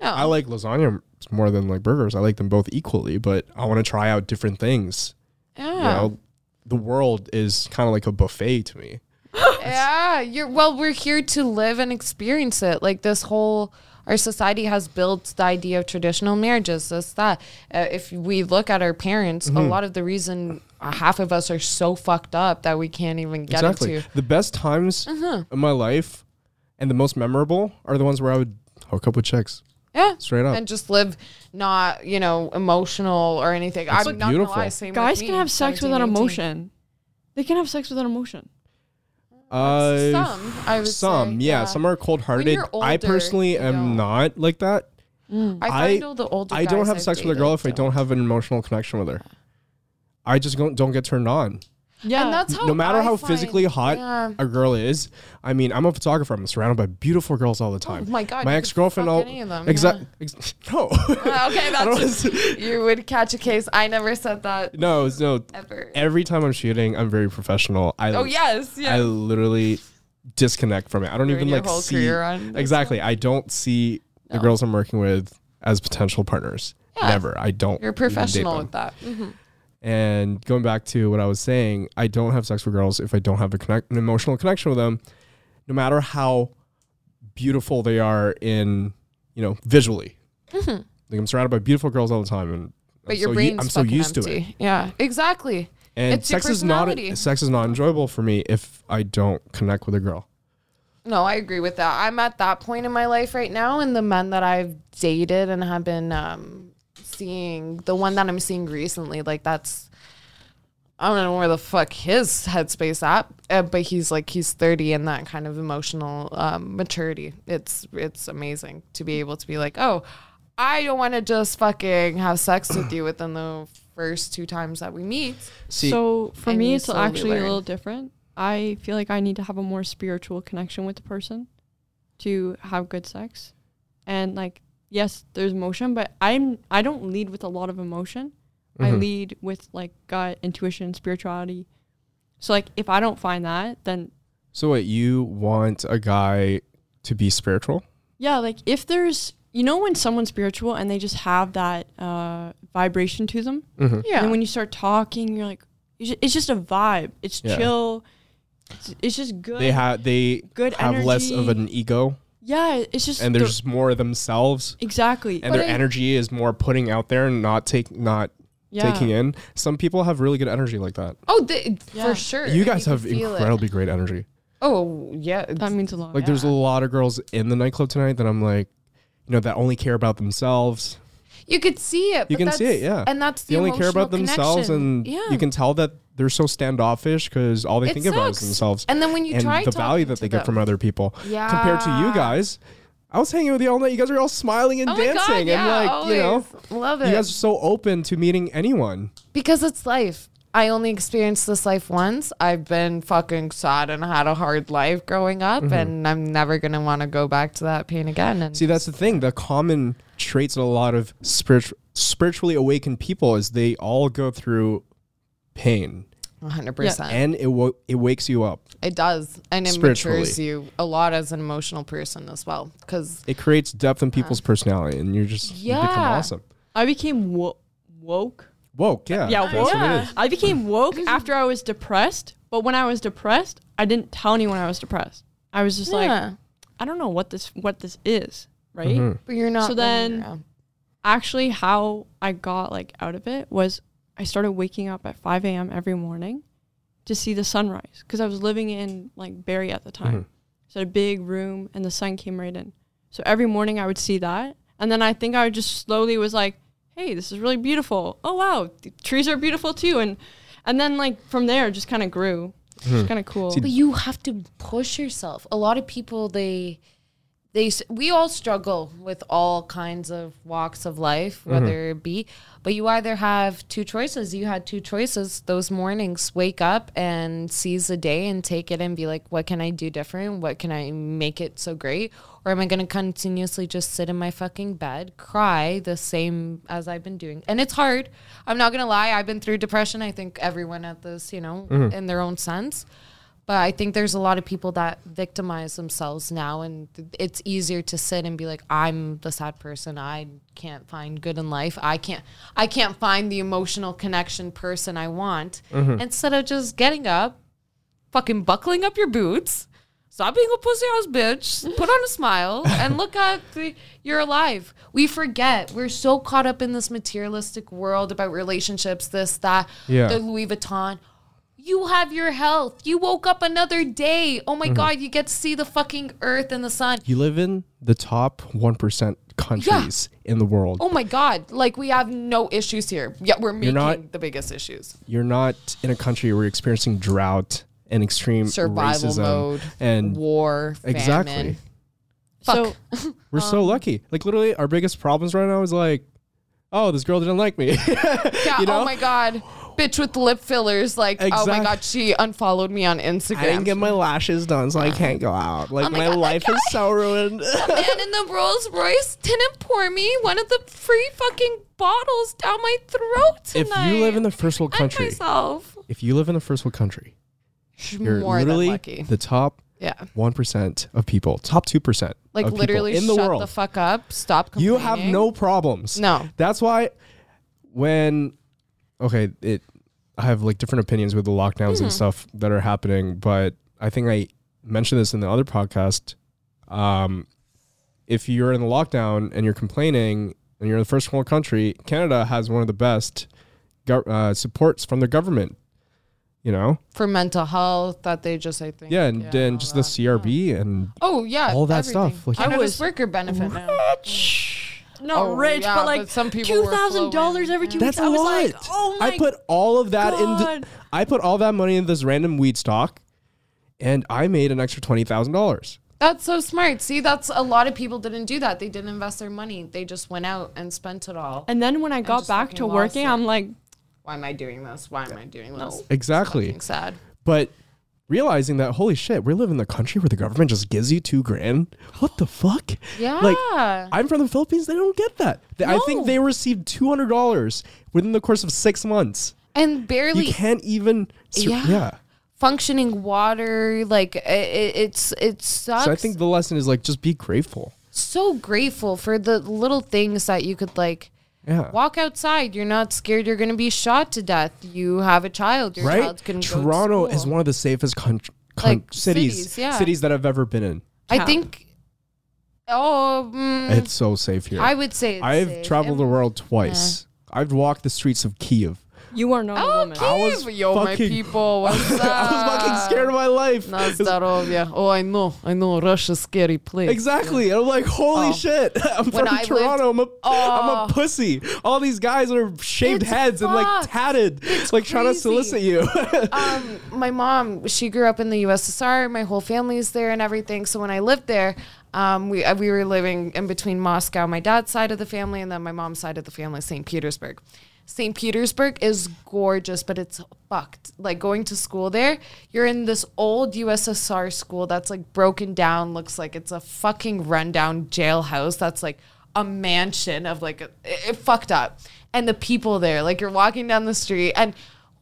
No.
I like lasagna more than like burgers. I like them both equally, but I want to try out different things.
yeah.
You know, the world is kind of like a buffet to me.
yeah. You're well, we're here to live and experience it. Like this whole our society has built the idea of traditional marriages, this, that. Uh, if we look at our parents,
Mm-hmm.
a lot of the reason uh, half of us are so fucked up that we can't even get
exactly.
into.
The best times
Uh-huh.
in my life and the most memorable are the ones where I would hook up with chicks.
Yeah.
Straight up.
And just live not, you know, emotional or anything.
It's
I'm not
beautiful.
gonna lie. Same
Guys
with
can have sex without
18.
emotion. They can have sex without emotion.
Uh,
Some, I would
some,
say,
yeah, Some are cold hearted.
you're
I personally am
don't.
like that.
I
I-
find all the older
I don't have
I've
sex with a girl if I don't have an emotional connection with her. I just don't, don't get turned on.
Yeah.
And that's how
no matter
I
how
find-
physically hot
Yeah.
a girl is, I mean, I'm a photographer. I'm surrounded by beautiful girls all the time.
Oh my God,
my
you
ex girlfriend.
fuck
All
any of them,
exact. Ex- no.
Uh, okay,
I don't
that's just, you would catch a case. I never said that
no, it's- no.
ever.
Every time I'm shooting, I'm very professional. I
oh yes,
I
yeah.
literally disconnect from it. I don't
Ruin
even
your
like
whole
see
career on this
exactly. I don't see the girls I'm working with as potential partners. Never. I don't.
You're
even date
professional
them.
with that. Mhm.
And going back to what I was saying, I don't have sex with girls if I don't have a connect, an emotional connection with them, no matter how beautiful they are in, you know, visually. Like I'm surrounded by beautiful girls all the time, and
Mm-hmm. But
I'm
your
so,
brain's
I'm so used to it.
Yeah, exactly.
And
It's
sex is not sex is not enjoyable for me if I don't connect with a girl.
No, I agree with that. I'm at that point in my life right now, and the men that I've dated and have been um, seeing, the one that I'm seeing recently, like that's, I don't know where the fuck his headspace at, uh, but he's like he's 30 and that kind of emotional um, maturity. It's it's amazing to be able to be like, oh, I don't want to just fucking have sex with you within the first two times that we meet.
See,
so for
and
me, it's actually
learn.
a little different. I feel like I need to have a more spiritual connection with the person to have good sex. And like, yes, there's emotion, but I'm I don't lead with a lot of emotion. I
Mhm.
lead with like gut, intuition, spirituality. So like, if I don't find that, then
so what you want a guy to be spiritual?
yeah, like if there's you know when someone's spiritual and they just have that uh, vibration to them,
Mm-hmm.
Yeah.
And when you start talking, you're like, it's just a vibe. It's
Yeah.
chill. It's, it's just good.
They have they
Good
have less of an ego,
yeah, it's just
and
the-
they're more themselves,
exactly.
and
But
their
I-
energy is more putting out there and not take not
yeah.
taking in. Some people have really good energy like that.
oh, they,
Yeah.
for sure.
You guys
can
have
feel it.
incredibly great energy.
Oh yeah,
That means a lot.
Like there's a lot of girls in the nightclub tonight that I'm like, you know, that only care about themselves.
You could see it.
You
but
can see it, yeah.
And that's the
They only care about
emotional
themselves, and
yeah.
you can tell that they're so standoffish because all they
It
think about is themselves
And then when you
and
try
the value that they get
them-
from other people.
yeah.
Compared to you guys, I was hanging with you all night. You guys are all smiling and
Oh
dancing,
God, yeah,
and like you know,
always. love it
you guys are so open to meeting anyone.
because it's life. I only experienced this life once. I've been fucking sad and had a hard life growing up,
Mm-hmm.
and I'm never gonna want to go back to that pain again. And
See, that's the thing. The common traits of a lot of spiritual, spiritually awakened people is they all go through pain,
100. percent
and it wo- it wakes you up.
It does, and it
Spiritually.
matures you a lot as an emotional person as well. Because
It creates depth in people's personality, and you're just you become
Yeah.
awesome.
I became wo- woke.
Woke, yeah,
Yeah, woke.
what it is.
I became woke after I was depressed. But when I was depressed, I didn't tell anyone I was depressed. I was just like, I don't know what this what this is, right?
Mhm.
but you're not.
So then-
around.
Actually, how I got like out of it was I started waking up at 5 a.m. every morning to see the sunrise because I was living in like Barrie at the time.
Mhm.
So a big room and the sun came right in. So every morning I would see that, and then I think I would just slowly was like, "Hey, this is really beautiful. Oh wow, the trees are beautiful too." And and then like from there, it just kind of grew. It's kind of cool.
But you have to push yourself. A lot of people they they we all struggle with all kinds of walks of life, mm-hmm. whether it be. But you either have two choices. You had two choices those mornings: wake up and seize the day and take it and be like, "What can I do different? What can I make it so great?" Or am I going to continuously just sit in my fucking bed, cry the same as I've been doing? And it's hard. I'm not going to lie. I've been through depression. I think everyone at this, you know, mm-hmm. in their own sense. But I think there's a lot of people that victimize themselves now, and it's easier to sit and be like, "I'm the sad person. I can't find good in life. I can't. I can't find the emotional connection person I want." Mm-hmm. Instead of just getting up, fucking buckling up your boots, stop being a pussy ass bitch, put on a smile, and look at the, you're alive. We forget we're so caught up in this materialistic world about relationships, this that,
Yeah.
the Louis Vuitton you have your health. You woke up another day. Oh
Mm-hmm.
my God, you get to see the fucking earth and the sun.
You live in the top one percent countries in the world.
Oh my God, like we have no issues here. Yet we're making
not-
the biggest issues.
You're not in a country where you're experiencing drought and extreme
Survival
racism
mode,
and
war, famine.
exactly.
Fuck.
So
We're so
Um,
lucky. Like literally, our biggest problems right now is like, oh, this girl didn't like me.
Yeah,
You know?
oh my God. Bitch with lip fillers. Like, oh my God, she unfollowed me on Instagram.
I didn't get my lashes done, so I can't go out. Like
Oh my
my,
God,
life is so ruined.
the man in the Rolls Royce didn't pour me one of the free fucking bottles down my throat tonight.
if you live in the first world country, if you live in the first world country, you're
More than
literally
lucky.
the top
Yeah.
one percent of people, top two percent,
Like
of
literally
in the
shut
world.
the fuck up. Stop
you have no problems.
No.
That's why when okay, it I have like different opinions with the lockdowns
Hmm.
and stuff that are happening, but I think I mentioned this in the other podcast. Um if you're in the lockdown and you're complaining and you're in the first world country, Canada has one of the best gov- uh, supports from the government. You know,
for mental health that they just I think
yeah, and then
all
just the
that.
CRB and
oh yeah
all that
everything.
stuff. Like-
I
I
was
was
worker benefit now.
Not
Oh,
rich,
yeah,
but like
but some people
two
were
thousand dollars every two
That's
weeks.
a
I was
lot.
like, oh my
I put all of that into I put all that money in this random weed stock, and I made an extra twenty thousand dollars.
That's so smart. See, that's a lot of people didn't do that. They didn't invest their money. They just went out and spent it all.
And then when I got back to working,
it.
I'm like,
Why am I doing this? Why am I doing this?
Exactly.
Fucking sad.
But realizing that holy shit, we live in the country where the government just gives you two grand. What the fuck?
Yeah.
Like I'm from the Philippines. They don't get that. They- I think they received two hundred dollars within the course of six months.
and barely
You can't even. sur-
Yeah.
yeah.
functioning water. Like it, it's it sucks.
So I think the lesson is like just be grateful.
so grateful for the little things that you could like
Yeah.
walk outside. You're not scared you're going to be shot to death. You have a child. Your
right?
child's going to
Toronto is one of the safest con- con-
Like,
cities,
cities, yeah.
cities that I've ever been in.
I
Town.
think. Oh, mm,
It's so safe here.
I would say it's
I've
safe.
traveled the world twice. I've walked the streets of Kiev.
You are not a
Oh,
woman.
I was
Kiev. Yo, my
fucking-
people. What's up?
I was fucking scared of my life.
Na. Oh, I know. I know. Russia's scary place.
Exactly. And I'm like, holy
Oh.
shit. I'm
When
from
I lived-
Toronto. I'm a, am
Oh.
a pussy. All these guys are shaved
It's
heads and like
fucked.
tatted, like trying to solicit you.
um, my mom, she grew up in the USSR. My whole family's there and everything. So when I lived there, um, we uh, we were living in between Moscow, my dad's side of the family, and then my mom's side of the family, St. Petersburg. St. Petersburg is gorgeous, but it's fucked. Like going to school there, you're in this old USSR school that's like broken down, looks like it's a fucking rundown jailhouse that's like a mansion of like it, it fucked up. And the people there, like you're walking down the street and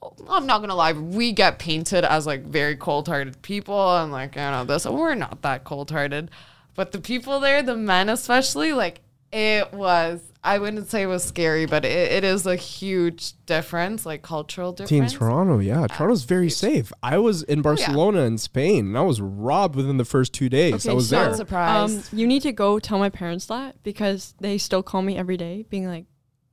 oh, I'm not gonna lie, we get painted as like very cold hearted people and like, I know this. We're not that cold hearted. But the people there, the men especially, like it was I wouldn't say it was scary, but it, it is a huge difference, like cultural
In
difference.
Toronto, yeah, Toronto's very safe. I was in Barcelona in Spain, and I was robbed within the first two days. I was
so-
there.
Not surprised.
Um, you need to go tell my parents that because they still call me every day, being like,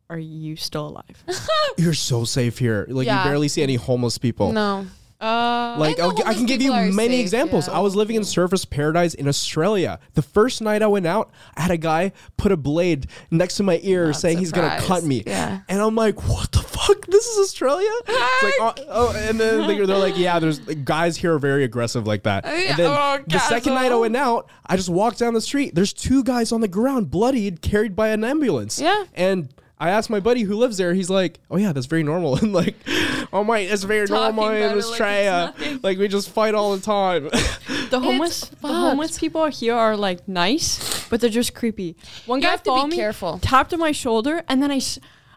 "Are you still alive?"
You're so safe here. Like
Yeah.
you barely see any homeless people.
no.
Uh,
Like
I
I can give you many
safe,
examples.
yeah.
I was living in Surfers Paradise in Australia. The first night I went out, I had a guy put a blade next to my ear
Not
saying he's gonna cut me.
Yeah.
And I'm like, what the fuck? This is Australia? It's like, oh, oh, and then they're, they're like, yeah, there's like, guys here are very aggressive like that.
Oh.
And then
Oh,
the second night I went out, I just walked down the street. There's two guys on the ground, bloodied, carried by an ambulance.
Yeah.
And I asked my buddy who lives there. He's like, "Oh yeah, that's very normal." And like, "Oh my, it's very
Talking
normal in
about it like
Australia.
Uh,
like we just fight all the time."
the homeless, the homeless people here are like nice, but they're just creepy. One
You
guy
have to be
followed me,
careful.
tapped on my shoulder, and then I.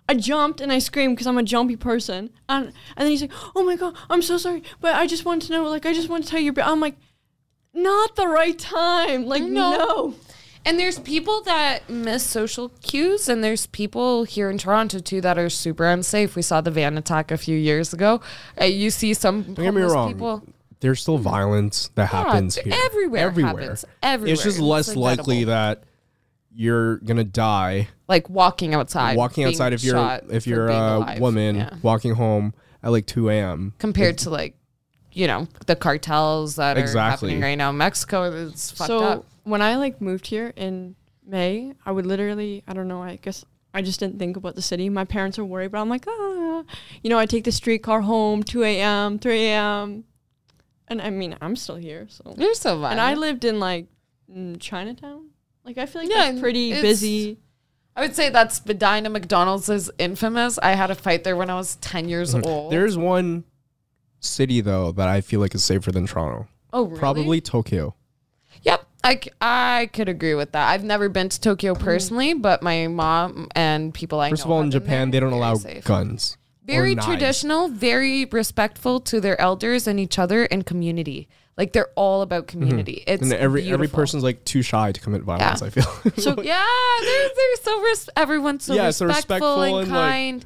I jumped and I screamed because I'm a jumpy person, and and then he's like, "Oh my god, I'm so sorry, but I just want to know, like, I just want to tell you." I'm like, not the right time. Like,
No.
no.
And there's people that miss social cues, and there's people here in Toronto too that are super unsafe. We saw the van attack a few years ago. Uh, you see some
Don't get me wrong.
people
There's still violence that
Yeah,
happens here.
everywhere
Everywhere.
happens. Everywhere.
It's just less likely that you're gonna die
like walking outside,
walking
being
outside if you're
shot
if
for
you're
being
a
alive.
woman
Yeah.
walking home at like 2 a.m.
compared to like you know the cartels that
Exactly.
are happening right now Mexico. is fucked
so
up.
when I like moved here in May, I would literally, I don't know, I guess I just didn't think about the city. My parents are worried, but I'm like, ah, you know, I take the streetcar home, 2 a.m., 3 a.m. And I mean, I'm still here. So,
You're so violent.
and I lived in like mm, Chinatown. Like, I feel like
Yeah,
that's pretty busy.
I would say that's Medina McDonald's is infamous. I had a fight there when I was 10 years old.
There's one city though that I feel like is safer than Toronto.
oh, really?
Probably Tokyo.
Yep. i could agree with that. I've never been to Tokyo personally, but my mom and people I
Mm-hmm. First
know
of all, in Japan, they don't allow
safe.
guns.
Very traditional, very respectful to their elders and each other and community. Like they're all about community. It's
Mm-hmm. And every every person's like too shy to commit violence.
Yeah.
I feel.
So,
Yeah, they're they're so res- everyone's so
Yeah, so
respectful,
respectful
and,
and, like-
kind.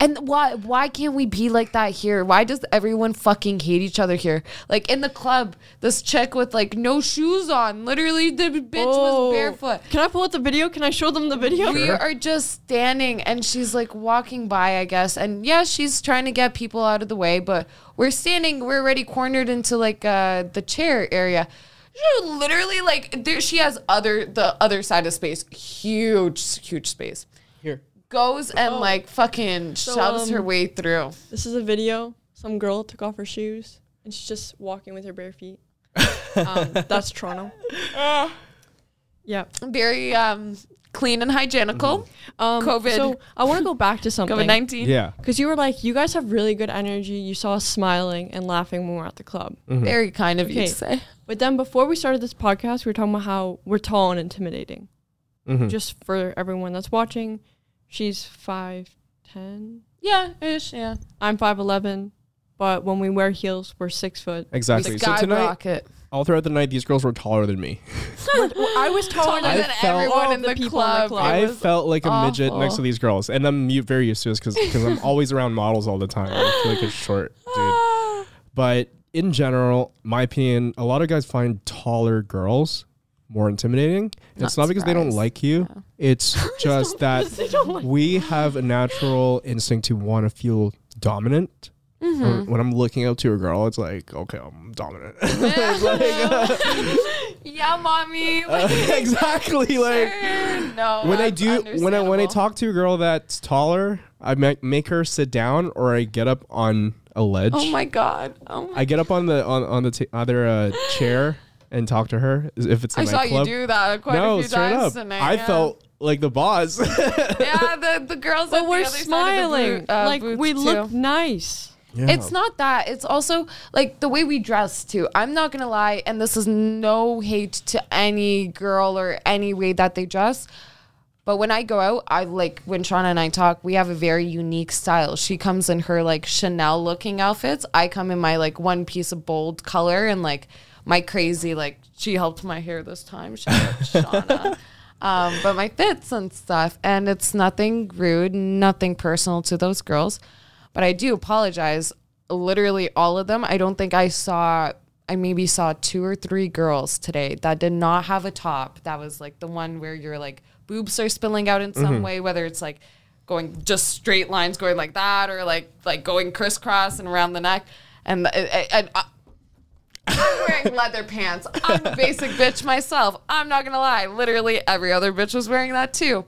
And why why can't we be like that here? Why does everyone fucking hate each other here? Like in the club, this chick with like no shoes on, literally the bitch
Oh.
was barefoot.
Can I pull up the video? Can I show them the video?
We are just standing and she's like walking by, I guess. And yeah, she's trying to get people out of the way, but we're standing, we're already cornered into like uh, the chair area. She literally like there she has other the other side of space. Huge, huge space.
Here.
Goes and like fucking shoves her
um,
way through.
This is a video. Some girl took off her shoes and she's just walking with her bare feet. um, that's Toronto. yeah.
Very um clean and hygienical.
Um,
COVID.
So I want to go back to something.
COVID nineteen.
Yeah.
Because you were like, you guys have really good energy. You saw us smiling and laughing when we were at the club.
Very kind of you
Okay.
to say.
But then before we started this podcast, we were talking about how we're tall and intimidating.
Mhm.
Just for everyone that's watching, she's 5'10.
Yeah, ish, yeah.
I'm 5'11. But when we wear heels, we're six foot.
Exactly. So tonight,
skyrocket.
all throughout the night, these girls were taller than me.
I was taller
Taller
than
I felt-
everyone in
the
the,
people in the
club.
club.
It
I
was
felt like a midget next to these girls, and I'm mu- very used to this because I'm always around models all the time. I feel like a short dude. But in general, my opinion, a lot of guys find taller girls more intimidating.
Not
it's not because they don't like you. It's just that
like-
we have a natural instinct to want to feel dominant.
Mm-hmm.
When- I'm looking up to a girl, it's like, okay, I'm dominant.
yeah, mommy.
exactly. Like
no.
when I do, when I when I talk to a girl that's taller, I make make her sit down, or I get up on a ledge.
Oh my god. Oh my.
I get up on the on on the t- other uh, chair and talk to her if it's a
I saw you do that quite
no,
a few
straight
times
up.
tonight.
I
yeah.
felt like the boss.
yeah, the the girls.
But we're
the other side of the
smiling.
boot- uh,
like we
too.
look nice.
Yeah.
It's not that. It's also like the way we dress too. I'm not gonna lie, and this is no hate to any girl or any way that they dress. But when I go out, I like when Shauna and I talk, we have a very unique style. She comes in her like Chanel looking outfits. I come in my like one piece of bold color and like my crazy like she helped my hair this time. Shout out Shauna. Um, but my fits and stuff. And it's nothing rude, nothing personal to those girls. But I do apologize. Literally all of them. I don't think I saw I maybe saw two or three girls today that did not have a top. That was like the one where your like boobs are spilling out in some mm-hmm. way, whether it's like going just straight lines going like that or like like going crisscross and around the neck. And uh, uh, and, and I, I'm wearing leather pants. I'm a basic bitch myself. I'm not gonna lie. Literally every other bitch was wearing that too.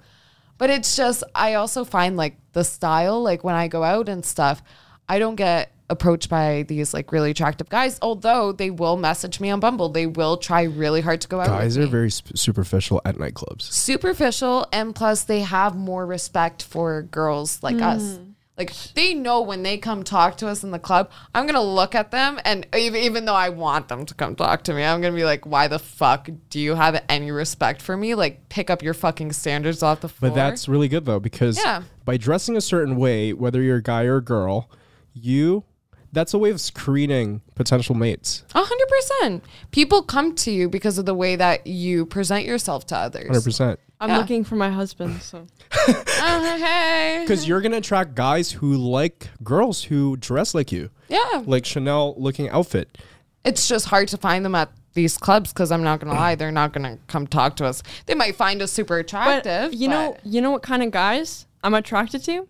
But it's just I also find like the style, like when I go out and stuff, I don't get approached by these like really attractive guys. Although they will message me on Bumble, they will try really hard to go out.
Guys
with
are
me.
very sp- superficial at nightclubs.
superficial, and plus they have more respect for girls like us. Mm. Like they know when they come talk to us in the club, I'm gonna look at them, and even, even though I want them to come talk to me, I'm gonna be like, "Why the fuck do you have any respect for me? Like, pick up your fucking standards off the floor."
But that's really good though because
Yeah.
by dressing a certain way, whether you're a guy or a girl, you that's a way of screening potential mates.
a hundred percent. People come to you because of the way that you present yourself to others.
Hundred percent.
I'm
Yeah.
looking for my husband. So
Uh, hey,
Because you're gonna attract guys who like girls who dress like you,
yeah,
like Chanel looking outfit.
it's just hard to find them at these clubs because I'm not gonna lie, they're not gonna come talk to us. They might find us super
but
attractive.
you know, you know what kind of guys I'm attracted to?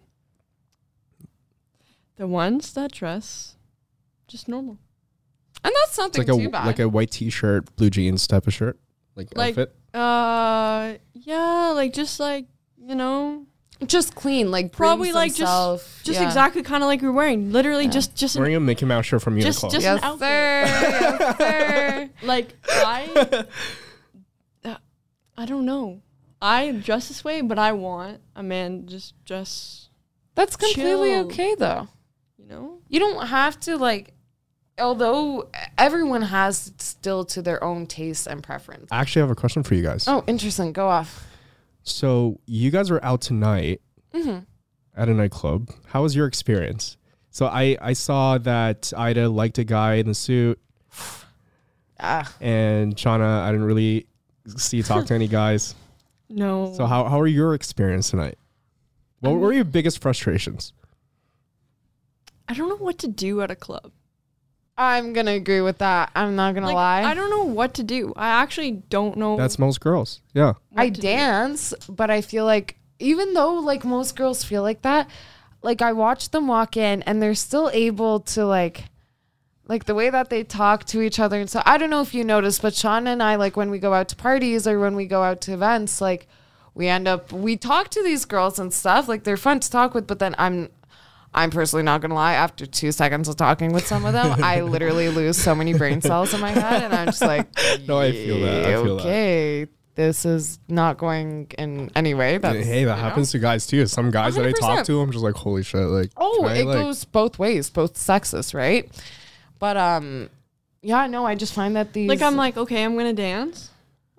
The ones that dress just normal.
and that's
It's
something
like a
too bad.
like a white t-shirt, blue jeans type of shirt, like,
Like
outfit.
uh yeah, like just like, you know,
just clean, like
probably
brings
like just just
yeah.
exactly kind of like you're wearing. Literally just just an,
Wearing a Mickey Mouse shirt from Uniqlo.
Just- just-
Yes,
an outfit.
sir. yes, sir.
like I uh, I don't know. I dress this way, but I want a man just dress,
That's completely
Chill.
okay though.
you know?
You don't have to like. Although everyone has still to their own taste and preference.
I actually have a question for you guys.
Oh, interesting. Go off.
So you guys were out tonight
Mm-hmm.
at a nightclub. How was your experience? So I I saw that Ida liked a guy in the suit,
Ah,
and Shauna I didn't really see talk to any guys.
No.
So how how were your experience tonight? What were your biggest frustrations?
I don't know what to do at a club.
I'm gonna agree with that. I'm not gonna
Like,
lie.
I don't know what to do. I actually don't know.
That's most girls. Yeah.
what
I
to do.
dance, but I feel like even though like most girls feel like that, like I watch them walk in and they're still able to like like the way that they talk to each other and so I don't know if you noticed, but Sean and I like when we go out to parties or when we go out to events, like we end up we talk to these girls and stuff, like they're fun to talk with, but then I'm I'm personally not gonna lie. After two seconds of talking with some of them, I literally lose so many brain cells in my head, and I'm just like,
No, I feel that. I feel that.
okay, this is not going in any way. That's,
hey, that
you know?
happens to guys too. Some guys that I talk to, I'm just like, holy shit! Like,
Oh,
I,
it
like-
goes both ways, both sexes, right? But um, yeah, no, I just find that these
Like I'm like, okay, I'm gonna dance.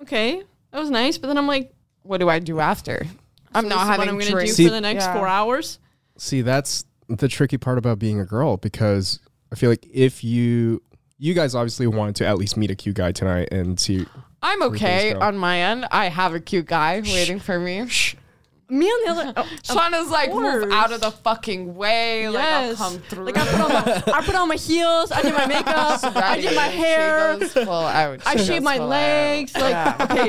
Okay, that was nice. But then I'm like,
what do I do after? I'm
so
not
this
having
what I'm gonna
drinks.
do
See-
for the next
Yeah.
four hours.
See, that's the tricky part about being a girl because I feel like if you you guys obviously wanted to at least meet a cute guy tonight and see
I'm okay on my end. I have a cute guy waiting for me.
Me on the other. Oh,
Shauna's like, move out of the fucking way. Like, I'll
yes.
come through.
Like I put on my, I put on my heels. I did my makeup. I did my hair.
goes full out.
I
She
shaved my legs.
out.
Like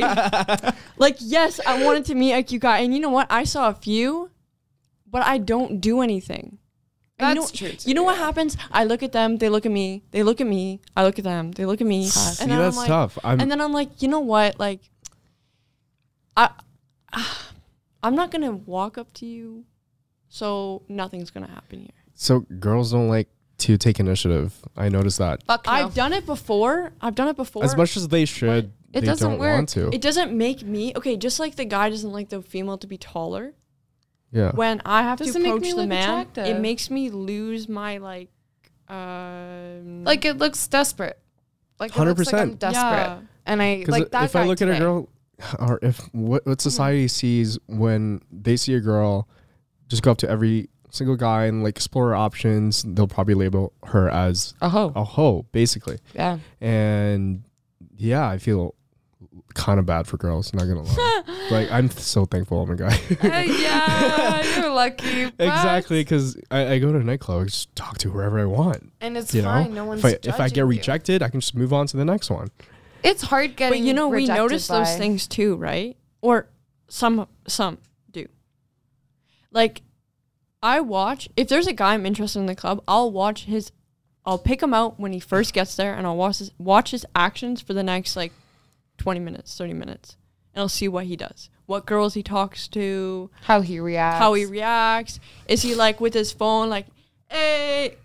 Yeah.
okay, like yes, I wanted to meet a cute guy, and you know what? I saw a few, but I don't do anything. And
That's
you know,
true too,
You know what happens? I look at them, they look at me, they look at me, I look at them, they look at me,
See,
and then
that's
I'm like,
tough. I'm
and then I'm like, you know what? Like, I, I'm not gonna walk up to you, so nothing's gonna happen here.
so girls don't like to take initiative. I noticed that.
Fuck no.
I've done it before. I've done it before.
As much as they should,
It
they
doesn't
don't
work.
want to.
It doesn't make me okay. Just like the guy doesn't like the female to be taller.
Yeah.
When I have
Doesn't
to approach the man,
attractive.
it makes me lose my like. Um,
Like it looks desperate. Like it looks like
100%.
desperate.
Yeah.
And I like that.
if I
guy
look at a girl, or if what, what society sees when they see a girl, just go up to every single guy and like explore her options, they'll probably label her as
a hoe.
a hoe, basically.
Yeah.
And yeah, I feel kind of bad for girls. Not gonna lie. like I'm so thankful I'm a guy.
Uh, yeah, you're lucky.
exactly, because I, I go to a nightclub, I just talk to whoever I want.
And it's
You
fine.
know,
No one's
if I if I
judging
get
you.
rejected, I can just move on to the next one.
it's hard getting.
but you know, we
rejected
notice those things too, right? Or some some do. Like, I watch if there's a guy I'm interested in the club, I'll watch his. I'll pick him out when he first gets there, and I'll watch his watch his actions for the next like twenty minutes, thirty minutes, and I'll see what he does, what girls he talks to,
How he reacts.
how he reacts. Is he like with his phone, like, hey?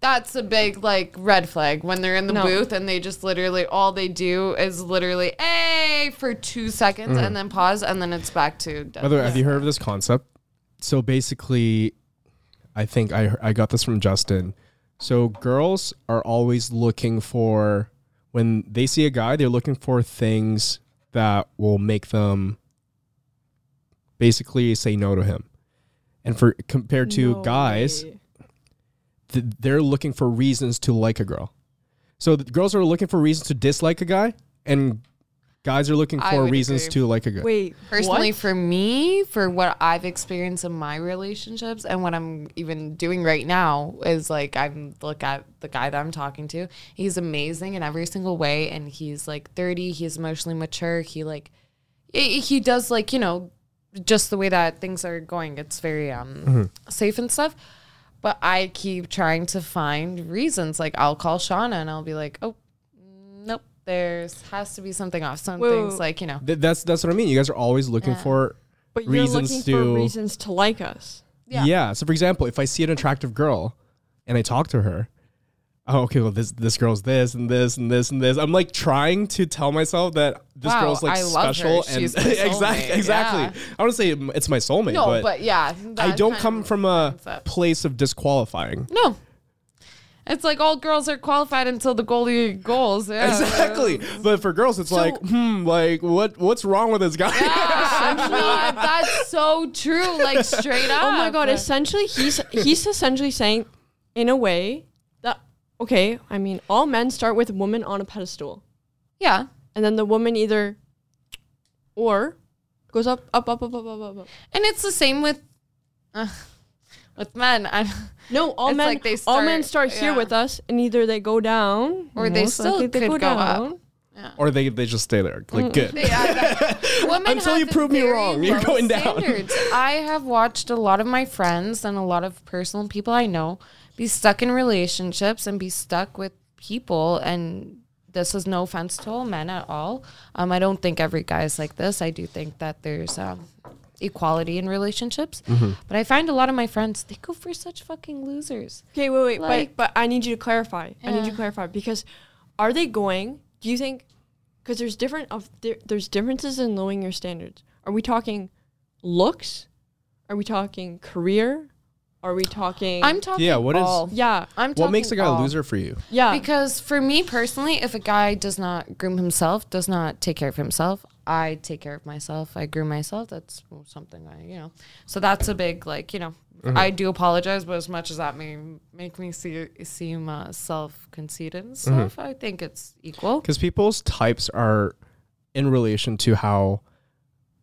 That's a big like red flag when they're in the
No.
booth and they just literally all they do is literally hey for two seconds mm. and then pause and then it's back to dead.
By the way, have you heard of this concept? So basically, I think I I got this from Justin. So girls are always looking for when they see a guy, they're looking for things that will make them basically say no to him. And for compared to
No
guys, th- they're looking for reasons to like a girl. So the girls are looking for reasons to dislike a guy, and guys are looking
I
for
would
reasons
agree.
to like a guy.
Wait,
Personally,
what?
for me, for what I've experienced in my relationships and what I'm even doing right now is like I'm look at the guy that I'm talking to. He's amazing in every single way, and he's like 30. He's emotionally mature. He like he he does like you know just the way that things are going. It's very um safe and stuff. But I keep trying to find reasons. Like I'll call Shauna and I'll be like, oh. Nope, there's has to be something off. Some
Wait, wait,
things
wait.
like you know.
Th- that's that's what I mean. You guys are always looking
Yeah.
for
But you're
reasons
looking
to
for reasons to like us.
yeah.
Yeah.
So for example, if I see an attractive girl and I talk to her, oh okay, well this this girl's this and this and this and this. I'm like trying to tell myself that this
Wow,
girl's like
I love her.
special
She's
and exactly exactly.
yeah.
I want to say it's my soulmate,
No,
but,
but, yeah,
I don't come from a
concept.
place of disqualifying.
No, it's like all girls are qualified until the goalie goals. Yeah.
Exactly. But for girls it's
So-
like, hmm, like what what's wrong with this guy?
Yeah, no, that's so true. Like straight up.
Oh my god! Essentially, he's he's essentially saying, in a way, that okay. I mean, all men start with a woman on a pedestal,
Yeah,
and then the woman either, or, goes up, up, up, up, up, up, up. up.
and it's the same with uh, with men. I,
No, all men,
like they
all men
start-
start here with us, and either they go down,
Or they still
likely they
could go up.
or they they just stay there.
Mm.
Like good.
Yeah, that-
Until you prove me wrong, you're going down.
standards. I have watched a lot of my friends and a lot of personal people I know be stuck in relationships and be stuck with people and this is no offense to all men at all. Um, I don't think every guy is like this. I do think that there's um, equality in relationships,
Mm-hmm.
but I find a lot of my friends they go for such fucking losers.
Okay, wait, wait,
Like-
but but I need you to clarify. I need you to clarify because are they going? Do you think? Because there's different of there, there's differences in lowering your standards. Are we talking looks? Are we talking career? Are we talking?
I'm talking.
Yeah, what is-
all.
yeah,
I'm talking
What makes a
talking
guy a loser for you?
yeah.
Because for me personally, if a guy does not groom himself, does not take care of himself, I take care of myself. I groom myself. That's something I, you know. So that's a big like, you know. I do apologize, but as much as that may make me see, seem uh, self conceited and stuff, I think it's equal.
Because people's types are in relation to how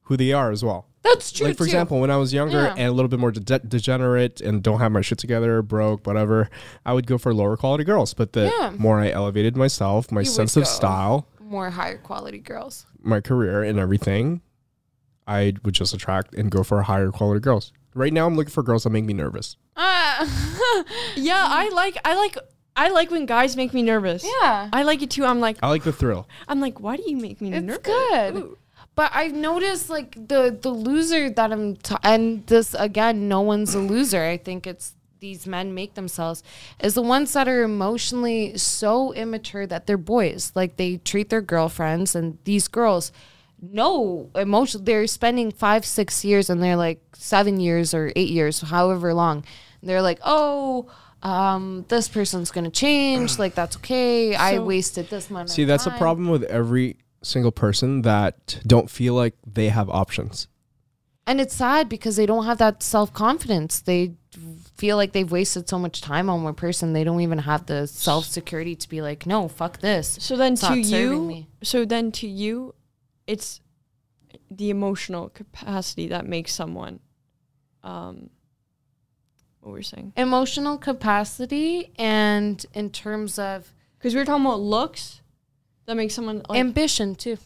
who they are as well.
That's true.
like for
too.
example, when I was younger
Yeah.
and a little bit more de- degenerate and don't have my shit together, broke, whatever, I would go for lower quality girls. But the
Yeah.
more I elevated myself, my
You
sense of style,
more higher quality girls.
My career, and everything, I would just attract and go for higher quality girls. Right now, I'm looking for girls that make me nervous.
Ah,
yeah. I like I like I like when guys make me nervous.
yeah.
I like it too. I'm like
I like the thrill.
I'm like, why do you make me
It's
nervous?
good.
Ooh.
But I've noticed like the the loser that I'm t- and this again, no one's a loser. I think it's these men make themselves is the ones that are emotionally so immature that they're boys. Like they treat their girlfriends and these girls no emotion they're spending five, six years and they're like seven years or eight years, however long. They're like, Oh, um, this person's gonna change, like that's okay. I wasted this much.
See, that's a problem with every single person that don't feel like they have options.
And it's sad because they don't have that self confidence. They feel like they've wasted so much time on one person. They don't even have the self security to be like, no, fuck this.
So then to you, so then to you, it's the emotional capacity that makes someone, um, what we're saying.
Emotional capacity and in terms of
Because we are talking about looks, that makes someone like
ambition too.